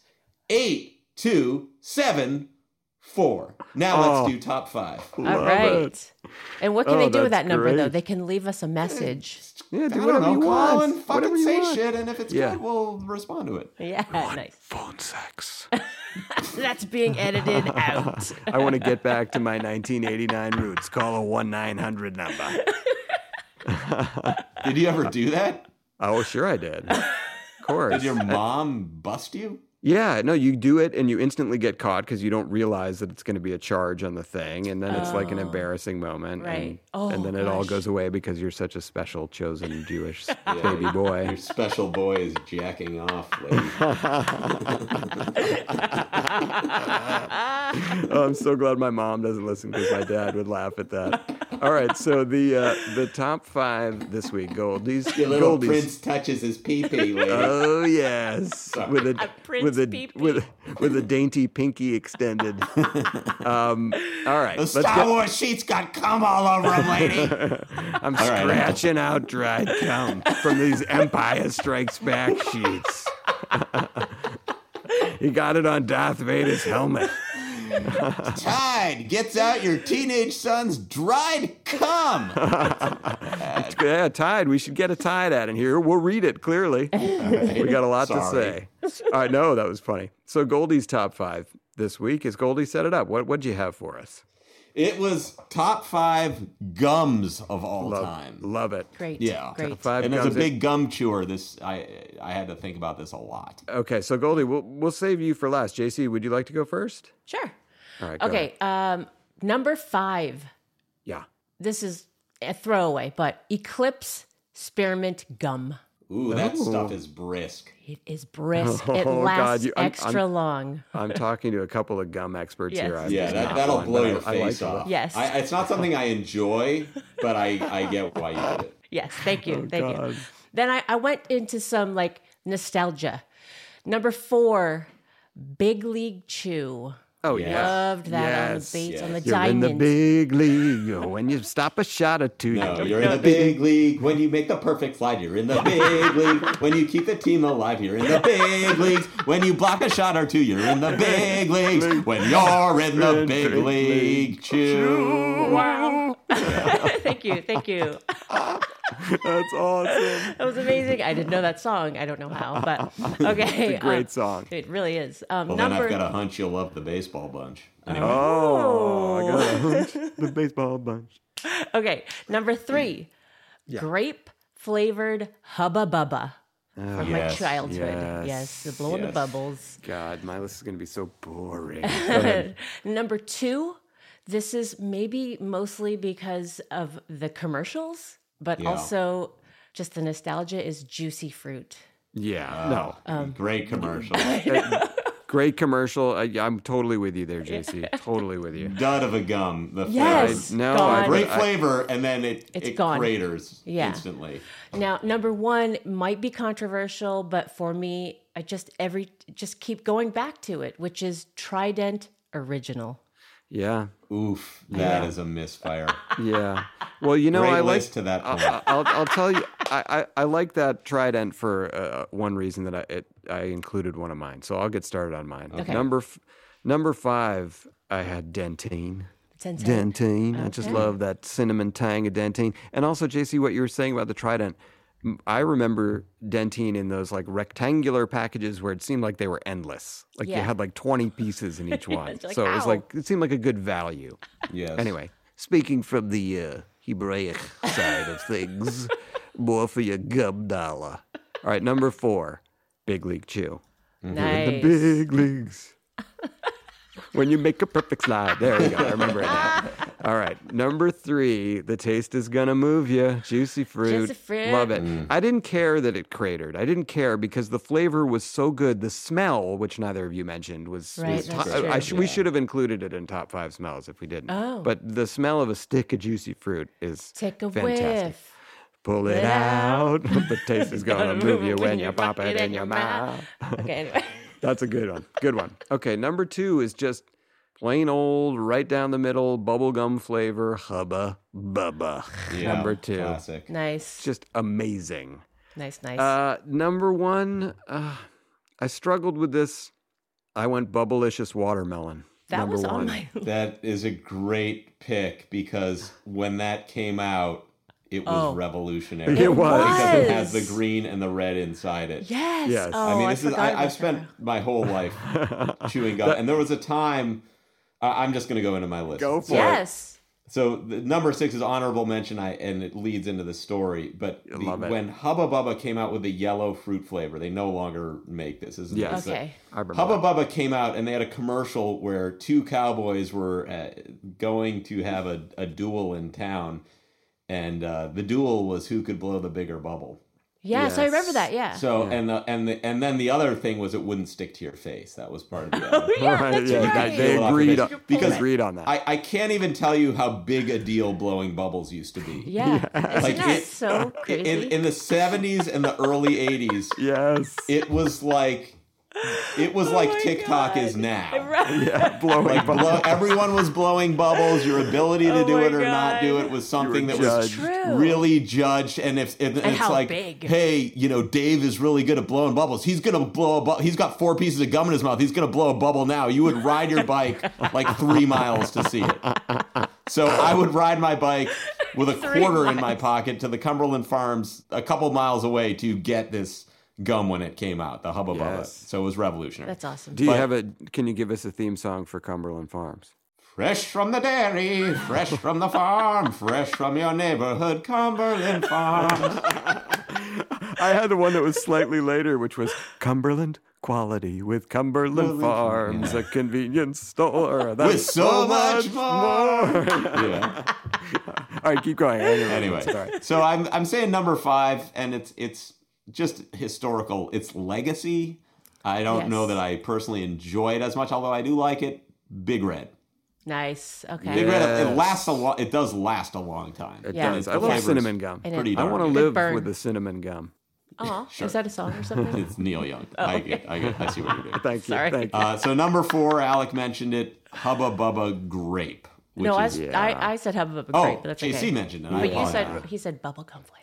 8274. Now Oh. let's do top five. All right. It. And what can Oh, they do with that number, though? They can leave us a message. Yeah, do whatever know, you call want. and Whatever fucking you say want. shit, and if it's Yeah. good, we'll respond to it. Yeah, nice. Phone sex. That's being edited out. I want to get back to my 1989 roots. Call a 1 900 number. Did you ever do that? Oh, sure I did. Of course. Did your mom bust you? Yeah, no, you do it and you instantly get caught because you don't realize that it's going to be a charge on the thing. And then it's like an oh. embarrassing moment. Right. And, Oh, and then it all goes away because you're such a special, chosen Jewish baby boy. Your special boy is jacking off, lady. oh, I'm so glad my mom doesn't listen because my dad would laugh at that. All right, so the uh, the top five this week, Goldies. Your little Goldies. prince touches his pee pee, lady. Oh yes, with a, prince with a pee-pee. with with a dainty pinky extended. um, all right, the let's Star get. Wars sheets got cum all over them, lady. I'm right, I'm scratching out dried cum from these Empire Strikes Back sheets. he got it on Darth Vader's helmet. Tide gets out your teenage son's dried cum. Yeah, Tide. We should get a Tide ad in here. We'll read it clearly. We got a lot Sorry. to say. Right, no, that was funny. So Goldy's top five this week is Goldie set it up. What what'd you have for us? It was top five gums of all Love, time. love it. Great. Yeah. Great. Five and as a big gum chewer, this I I had to think about this a lot. Okay, so Goldy, we'll we'll save you for last. JC, would you like to go first? Sure. All right. go ahead. Okay. Um, number five. Yeah. This is a throwaway, but Eclipse Spearmint Gum. Ooh, that stuff is brisk. It is brisk. it Oh, God, lasts you- I'm- extra I'm- long. I'm talking to a couple of gum experts Yes. here. I've Yeah, that, that'll one, blow but I- your I like face it off. Yes. I, it's not something I enjoy, but I, I get why you did it. Yes, thank you, oh, thank Oh, God. you. Then I, I went into some like nostalgia. Number four, Big League Chew. Oh Yeah. yeah. Loved that on the Yes. on the Yes. You're in the big league when you stop a shot or two. No, you're in the big league when you make the perfect slide. You're in the big league when you keep the team alive. You're in the big leagues when you block a shot or two. You're in the big leagues when you're in the big league. Chew. Wow. thank you, thank you. That's awesome. That was amazing. I didn't know that song. I don't know how, but okay. It's a great um, song. It really is. Um, Well, then I've got a hunch you'll love the baseball bunch. Anyway, Oh, I got a hunch. the baseball bunch. okay. Number three, grape flavored Hubba Bubba. from Yes, my childhood. yes, Yes, the blowing the bubbles. God, my list is going to be so boring. Number two, this is maybe mostly because of the commercials, but Yeah. also just the nostalgia is juicy fruit. yeah, no. Um, Great commercial. Great commercial. I, I'm totally with you there, JC. Totally with you. Dud of a gum. The Yes. flavor. no, gone. I- Great flavor, and then it It's it gone. craters Yeah. instantly. Now, number one might be controversial, but for me, I just every just keep going back to it, which is Trident Original. Yeah, Oof, that is a misfire. yeah. Well, you know, Great I like. to that I'll, point. I'll, I'll tell you, I, I, I like that Trident for uh, one reason that I it, I included one of mine. So I'll get started on mine. Okay. Number f- number five, I had Dentyne. Ten ten. Dentyne. I just love that cinnamon tang of Dentyne. And also, JC, what you were saying about the Trident. M- I remember Dentyne in those like rectangular packages where it seemed like they were endless. Like you had like 20 pieces in each one. It's like, so it was ow. like, it seemed like a good value. Yes. Anyway, speaking from the uh, Hebraic side of things, more for your gum dollar. All right, number four, Big League Chew. Nice. The big leagues. when you make a perfect slide. There we go. I remember it now. All right. Number three, the taste is going to move you. Juicy fruit. Juicy fruit. Love it. Mm. I didn't care that it cratered. I didn't care because the flavor was so good. The smell, which neither of you mentioned, was. Right, was that's top- I, I true. sh- We should have included it in top five smells if we didn't. Oh. But the smell of a stick of juicy fruit is Take a fantastic. whiff. Pull it it out. the taste is going to move you when you pop it in your mouth. Okay, anyway. That's a good one. Good one. Okay, number two is just plain old, right down the middle, bubblegum flavor, Hubba Bubba. Yeah, number two. Classic. Nice. Just amazing. Nice, nice. Uh, number one, uh, I struggled with this. I went Bubblicious Watermelon. that number was one. on my That is a great pick because when that came out, it was Oh. revolutionary. It was. because it has the green and the red inside it. Yes. Yes. Oh, I mean, this is forgot I, about I've spent that. my whole life chewing gum, and there was a time. I I'm just going to go into my list. Go for So- it. Yes. So the number six is honorable mention, I and it leads into the story. But the, love it. when Hubba Bubba came out with the yellow fruit flavor, they no longer make this. Isn't Yes. this? Okay. I remember. Hubba Bubba came out and they had a commercial where two cowboys were uh, going to have a, a duel in town, and uh, the duel was who could blow the bigger bubble. Yes, I remember that. Yeah. So and the and the and then the other thing was it wouldn't stick to your face. That was part of the. Other. yeah, Right, that's yeah, right. They Pull agreed on, because Because agreed on that. I, I can't even tell you how big a deal blowing bubbles used to be. Yeah. Isn't Like that it- so crazy? In in the 70s and the early 80s, yes. it was like it was like oh TikTok is now. yeah, blowing Like blow, everyone was blowing bubbles. Your ability to Oh do it or not do it was something were that was. True. really judged. And if and, it's like, big. hey, you know, Dave is really good at blowing bubbles. He's gonna blow a bubble. He's got four pieces of gum in his mouth. He's gonna blow a bubble now. You would ride your bike like three miles to see it. So I would ride my bike with a Three quarter in my pocket to the Cumberland Farms a couple miles away to get this gum when it came out, the Hubba Bubba. Yes. So it was revolutionary. That's awesome. Do you But- have a? Can you give us a theme song for Cumberland Farms? Fresh from the dairy, fresh from the farm, fresh from your neighborhood Cumberland Farms. I had the one that was slightly later, which was Cumberland quality with Cumberland Farms, a convenience store that's With so much more. yeah. All right, keep going. Anyway, Anyway, sorry. so I'm I'm saying number five, and it's it's just historical. It's legacy. I don't Yes. know that I personally enjoy it as much, although I do like it. Big Red. Nice. Big Okay. Red. It lasts a lot. It does last a long time. It Yeah. does. I The love cinnamon gum. And Pretty it- I want to good. Good live burn. with the cinnamon gum. Aw, is that a song or something? It's Neil Young. I get. I get. I see what you're doing. Thank you. Sorry. Thank you. Uh, so number four, Alec mentioned it. Hubba Bubba Grape. Which no, I, is, Yeah. I, I said Hubba Bubba oh, Grape, but that's JC okay. mentioned it. I But you apologize. said he said bubblegum flavor.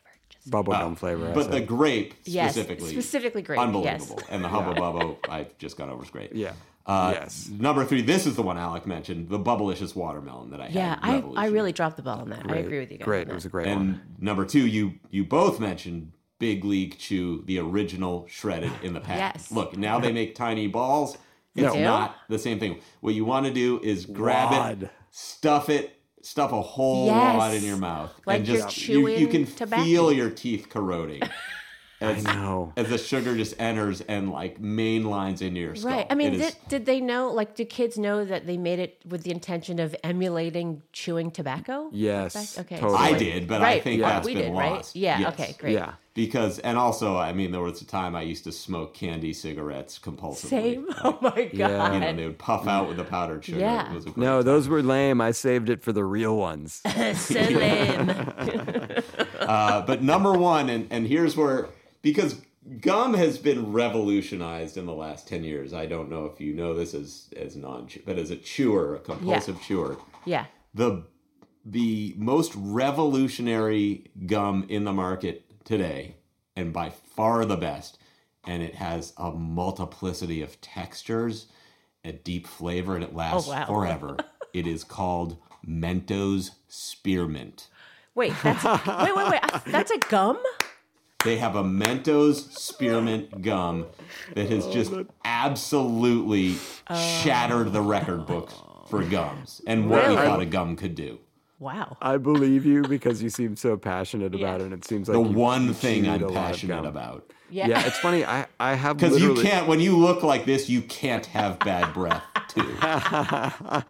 Just, Bubblegum flavor. But said. the grape Yes, specifically, specifically grape, yes. unbelievable. And the Hubba Bubba, I've just got over is great. yeah. Uh, yes. Number three, this is the one Alec mentioned, the Bubblicious watermelon that I yeah, had. I, I really dropped the ball on that. I agree with you guys. Great. on It was a great And one. And number two, you you both mentioned Big League Chew, the original shredded in the pack. Yes. Look, now they make tiny balls. It's No. not the same thing. What you want to do is grab Wad. it, stuff it, stuff a whole Yes. wad in your mouth, Like and just you, you can tobacco. feel your teeth corroding. As, I know. As the sugar just enters and like main lines into your skull. Right. I mean, It is- did, did they know? Like, do kids know that they made it with the intention of emulating chewing tobacco? Yes, Back- Okay. totally. I did, but I right, think well, that's we been did, lost. right? Yeah. Yes. Okay. Great. Yeah. because and also I mean there was a time I used to smoke candy cigarettes compulsively. Same. Like, Oh my god. Yeah. you know, they would puff out with the powdered sugar. Yeah. It was a No, time. those were lame. I saved it for the real ones. so lame. Uh, but number one, and, and here's where because gum has been revolutionized in the last ten years. I don't know if you know this as as non, but as a chewer, a compulsive chewer, yeah. the the most revolutionary gum in the market today, and by far the best, and it has a multiplicity of textures, a deep flavor, and it lasts Oh, wow. forever. it is called Mentos Spearmint. Wait. That's wait. Wait. Wait. That's a gum. They have a Mentos Spearmint gum that has oh, just absolutely shattered the record books for gums and what we Really? thought a gum could do. Wow. I believe you because you seem so passionate about Yeah. it. And it seems like The you- one you thing chewed I'm of passionate gum. about. Yeah. Yeah, it's funny. I I have Because you literally- can't, when you look like this, you can't have bad breath, too.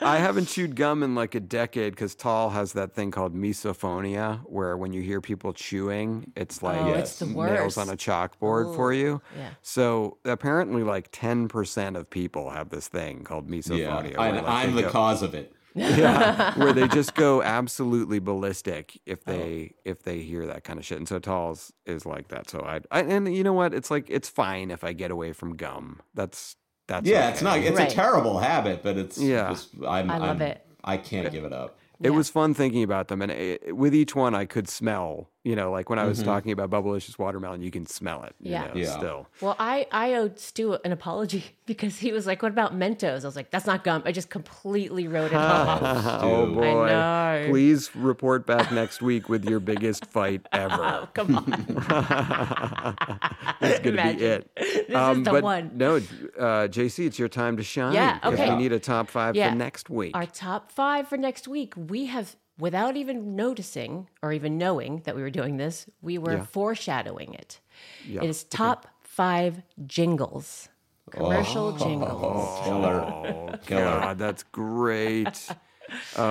I haven't chewed gum in like a decade because Tal has that thing called misophonia, where when you hear people chewing, it's like Oh, it's the nails on a chalkboard for you. yeah. So apparently, like ten percent of people have this thing called Yeah, misophonia. and where, like, I'm the go- cause of it. yeah, where they just go absolutely ballistic if Oh. they if they hear that kind of shit. And so Tal's is like that. So I, I and you know what? It's like it's fine if I get away from gum. That's that's Yeah, okay. it's not, it's Right. a terrible habit, but it's Yeah. just, I'm, I love I'm- it. I can't give it up. It was fun thinking about them, and it, with each one, I could smell. You know, like when I was Mm-hmm. talking about Bubblicious watermelon, you can smell it. you Yeah. know, Yeah. Still, Well, I I owed Stu an apology because he was like, "What about Mentos?" I was like, "That's not gum." I just completely wrote it off. oh Dude. boy! know. Please report back next week with your biggest fight ever. Oh, come on. It's gonna Imagine. be it. This Um, is the but one. no, uh, JC, it's your time to shine. Yeah, 'cause okay. We need a top five Yeah. for next week. Our top five for next week. We have, without even noticing or even knowing that we were doing this, we were Yeah. foreshadowing it. Yeah, It is top five jingles, commercial oh. jingles. Oh, killer. oh Killer. God, that's great.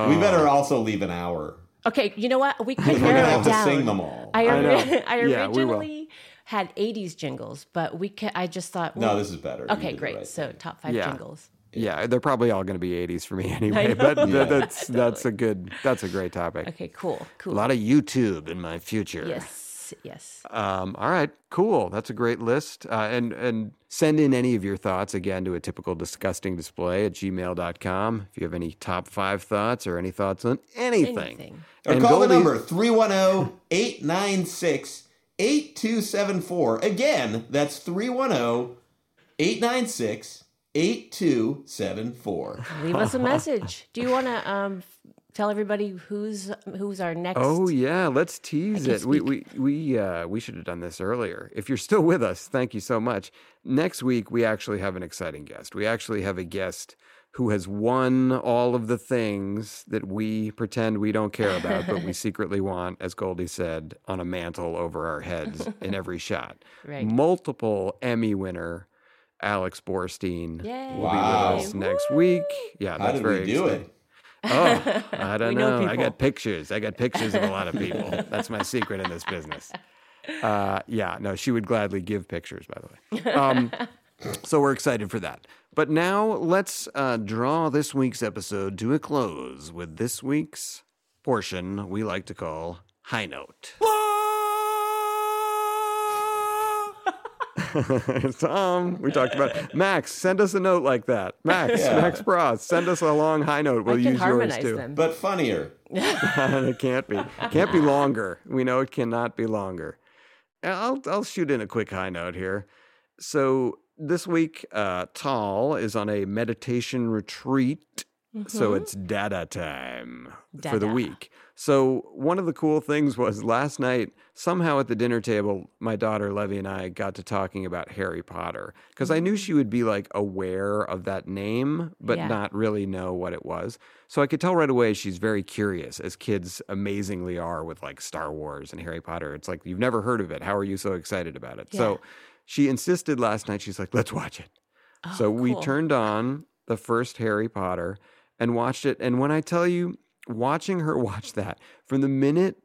We better also leave an hour. Okay, you know what? We could We're going narrow to it have to sing them all. I, I know. ori- I Yeah, originally had 80s jingles, but we ca- I just thought, no, this is better. Okay, great. right so thing. top five Yeah. jingles. Yeah, they're probably all going to be 80s for me anyway. But Yeah. that, that's that's a good that's a great topic. Okay, cool, cool. A lot of YouTube in my future. yes, yes. Um, all right, cool. That's a great list. Uh, and and send in any of your thoughts again to a typical disgusting display at gmail.com. If you have any top five thoughts or any thoughts on anything. Anything. Or And call the number 310 896 8274. Again, that's 310 896 8274. Leave us a message. Do you want to um, tell everybody who's who's our next? Oh yeah, let's tease can it. We we we uh, we should have done this earlier. If you're still with us, thank you so much. Next week we actually have an exciting guest. We actually have a guest who has won all of the things that we pretend we don't care about, but we secretly want, as Goldy said, on a mantle over our heads in every shot. Right. Multiple Emmy winner Alex Borstein Yay. will Wow. be with us next week. Yeah, How that's did very we do exciting. it? Oh, I don't know know. I got pictures. I got pictures of a lot of people. That's my secret in this business. Uh, yeah, no, she would gladly give pictures, by the way. Um, so we're excited for that. But now let's uh, draw this week's episode to a close with this week's portion we like to call High Note. Tom, we talked about Max. Send us a note like that. Max, Yeah. Max Pross. Send us a long high note. We'll I can use yours too. them. But funnier. it can't be. Can't be longer. We know it cannot be longer. I'll I'll shoot in a quick high note here. So this week, uh, Tal is on a meditation retreat So it's data time for the week. So one of the cool things was last night, somehow at the dinner table, my daughter Levy and I got to talking about Harry Potter because I knew she mm. would be like aware of that name, but Yeah. not really know what it was. So I could tell right away she's very curious, as kids amazingly are with like Star Wars and Harry Potter. It's like you've never heard of it. How are you so excited about it? So she insisted last night. She's like, "Let's watch it." so oh, we Oh, turned on the first Harry Potter and watched it. And when I tell you, watching her watch that from the minute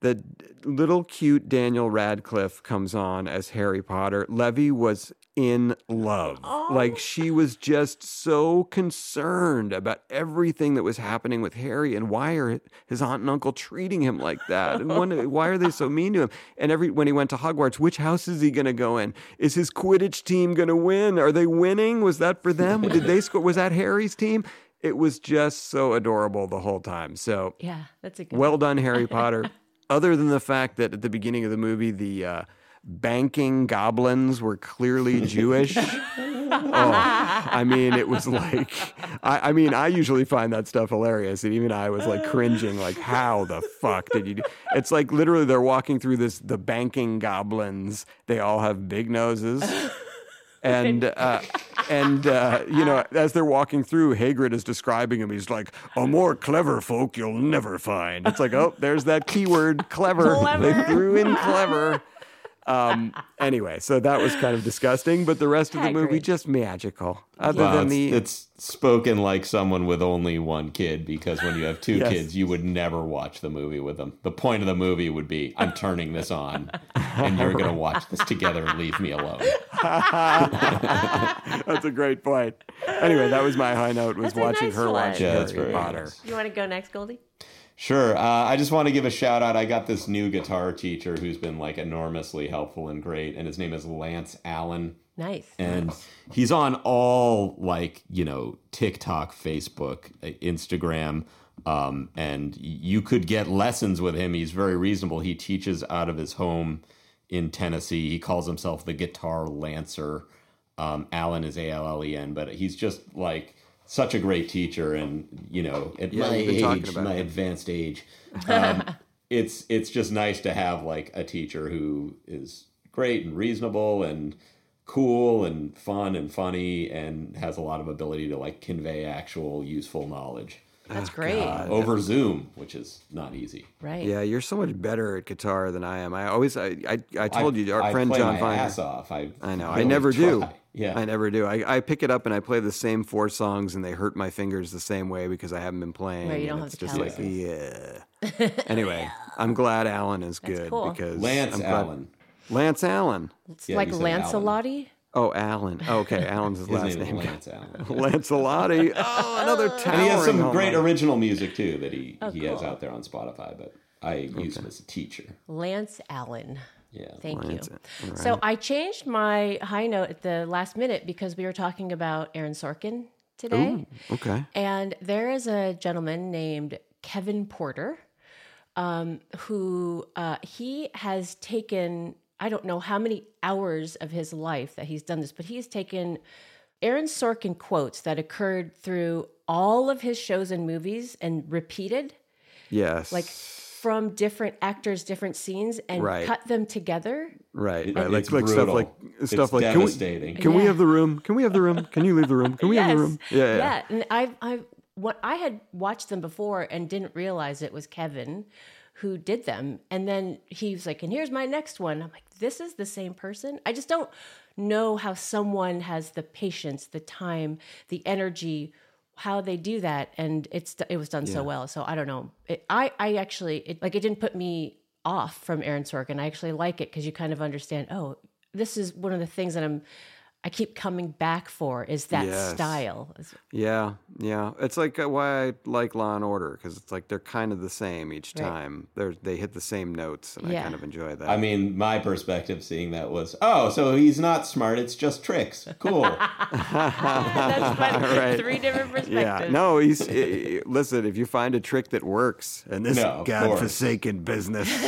that little cute Daniel Radcliffe comes on as Harry Potter, Levy was in love. Like she oh. was just so concerned about everything that was happening with Harry and why are his aunt and uncle treating him like that? And when, why are they so mean to him? And every when he went to Hogwarts, which house is he going to go in? Is his Quidditch team going to win? Are they winning? Was that for them? Did they score? Was that Harry's team? It was just so adorable the whole time. So Yeah, that's a good. well done, Harry Potter. Other than the fact that at the beginning of the movie, the uh, banking goblins were clearly Jewish. oh, I mean, it was like, I, I mean, I usually find that stuff hilarious. And even I was like cringing, like, how the fuck did you do? It's like literally they're walking through this, the banking goblins. They all have big noses. And uh, and uh, you know, as they're walking through, Hagrid is describing him. He's like, "A more clever folk you'll never find." It's like, oh, there's that keyword, clever. They threw in clever. Um, anyway, so that was kind of disgusting, but the rest of the movie Hagrid. just magical. Other Wow, than it's, the it's spoken like someone with only one kid because when you have two Yes. kids, you would never watch the movie with them. The point of the movie would be I'm turning this on and you're going to watch this together and leave me alone. that's a great point. Anyway, that was my high note was That's watching nice her one. watch Yeah, that's Harry Potter. nice. You want to go next, Goldy? Sure. Uh, I just want to give a shout out. I got this new guitar teacher who's been like enormously helpful and great, and his name is Lance Allen. Nice. and he's on all like you know TikTok, Facebook, uh, Instagram, um, and you could get lessons with him. He's very reasonable. He teaches out of his home in Tennessee. He calls himself the Guitar Lancer. Um, Allen is A L L E N, but he's just like such a great teacher, and you know, at Yeah, my we've been talking age, my it. advanced age, um, it's it's just nice to have like a teacher who is great and reasonable and cool and fun and funny and has a lot of ability to like convey actual useful knowledge That's great. uh, over Zoom, which is not easy. right. Yeah, you're so much better at guitar than I am. I always, I, I, I told I, you, our I friend play John my Viener. ass off. I I know. I really never do. Try. Yeah, I never do. I, I pick it up and I play the same four songs and they hurt my fingers the same way because I haven't been playing. Right, you don't it's have just the like, yeah. anyway, I'm glad Alan is good cool. because Lance I'm glad- Allen. Lance Allen. It's Yeah, like you said Alan. Lancellotti. Oh, Alan. Oh, okay, Alan's his, His last name name. is Lance Allen. Lancellotti. Oh, another tower. And he has some great original music too that he oh, he has Oh, cool. out there on Spotify. But I use him as a teacher. Lance Allen. Yeah. Thank you. all So. I changed my high note at the last minute because we were talking about Aaron Sorkin today. Okay. And there is a gentleman named Kevin Porter um, who uh, he has taken, I don't know how many hours of his life that he's done this, but he's taken Aaron Sorkin quotes that occurred through all of his shows and movies and repeated, Yes. like from different actors, different scenes, and Right. cut them together. Right, right. Like like stuff brutal. like It's stuff like can we, devastating. can we have the room? Can we have the room? Can you leave the room? Can we have the room? Yeah, yeah. yeah. And I, I, what I had watched them before and didn't realize it was Kevin who did them. And then he was like, "And here's my next one." I'm like, "This is the same person." I just don't know how someone has the patience, the time, the energy, how they do that, and it's it was done so well. So I don't know. It, I, I actually, it, like, it didn't put me off from Aaron Sorkin. I actually like it because you kind of understand. Oh, this is one of the things that I'm. I keep coming back for is that Yes. style. Yeah, yeah. It's like uh, why I like Law and Order because it's like they're kind of the same each Right. time. They're they hit the same notes, and I kind of enjoy that. I mean, my perspective seeing that was, oh, so he's not smart. It's just tricks. Cool. That's funny. Right. Three different perspectives. yeah, no. He's eh, listen. If you find a trick that works, and this No, of godforsaken business,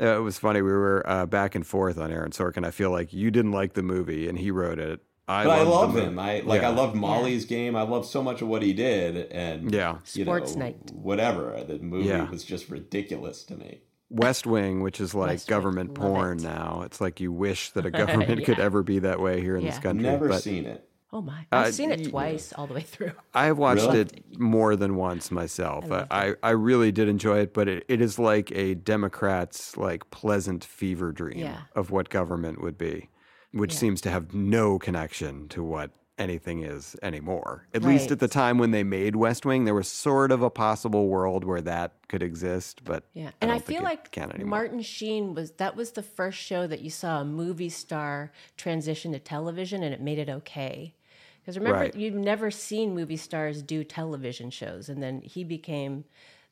Uh, it was funny. We were uh, back and forth on Aaron Sorkin. I feel like you didn't like the movie, and he wrote it, I but I love the him. I like. Yeah. I loved Molly's game. I loved so much of what he did, and Yeah. you Sports know, night. whatever. The movie Yeah. was just ridiculous to me. West Wing, which is like West government love porn it. now. It's like you wish that a government could ever be that way here in this country. Never but seen it. Oh my! I've Uh, seen it y- twice all the way through. I've watched Really? it more than once myself. I, I, I really did enjoy it, but it, it is like a Democrat's like pleasant fever dream Yeah. of what government would be, which Yeah. seems to have no connection to what anything is anymore. At least at the time when they made West Wing, there was sort of a possible world where that could exist, but Yeah, and I, think feel like. Martin Sheen was that was the first show that you saw a movie star transition to television, and it made it okay. Because remember, Right. you've never seen movie stars do television shows, and then he became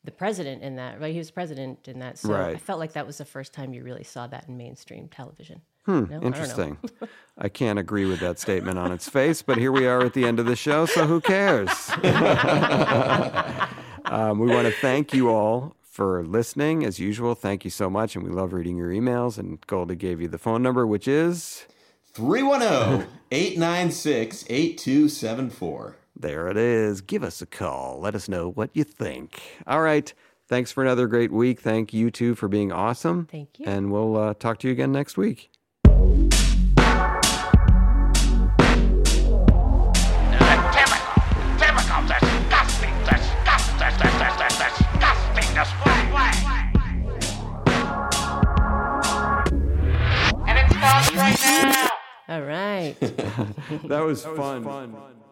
the president in that. Right, he was president in that. So I felt like that was the first time you really saw that in mainstream television. No? I. Interesting. I can't agree with that statement on its face, but here we are at the end of the show, so who cares? um, we want to thank you all for listening. As usual, thank you so much, and we love reading your emails. And Goldy gave you the phone number, which is 310 896 8274. there it is. Give us a call. Let us know what you think. All right. Thanks for another great week. Thank you two for being awesome. Thank you. And we'll uh, talk to you again next week. And it starts right now. All right. That was, fun.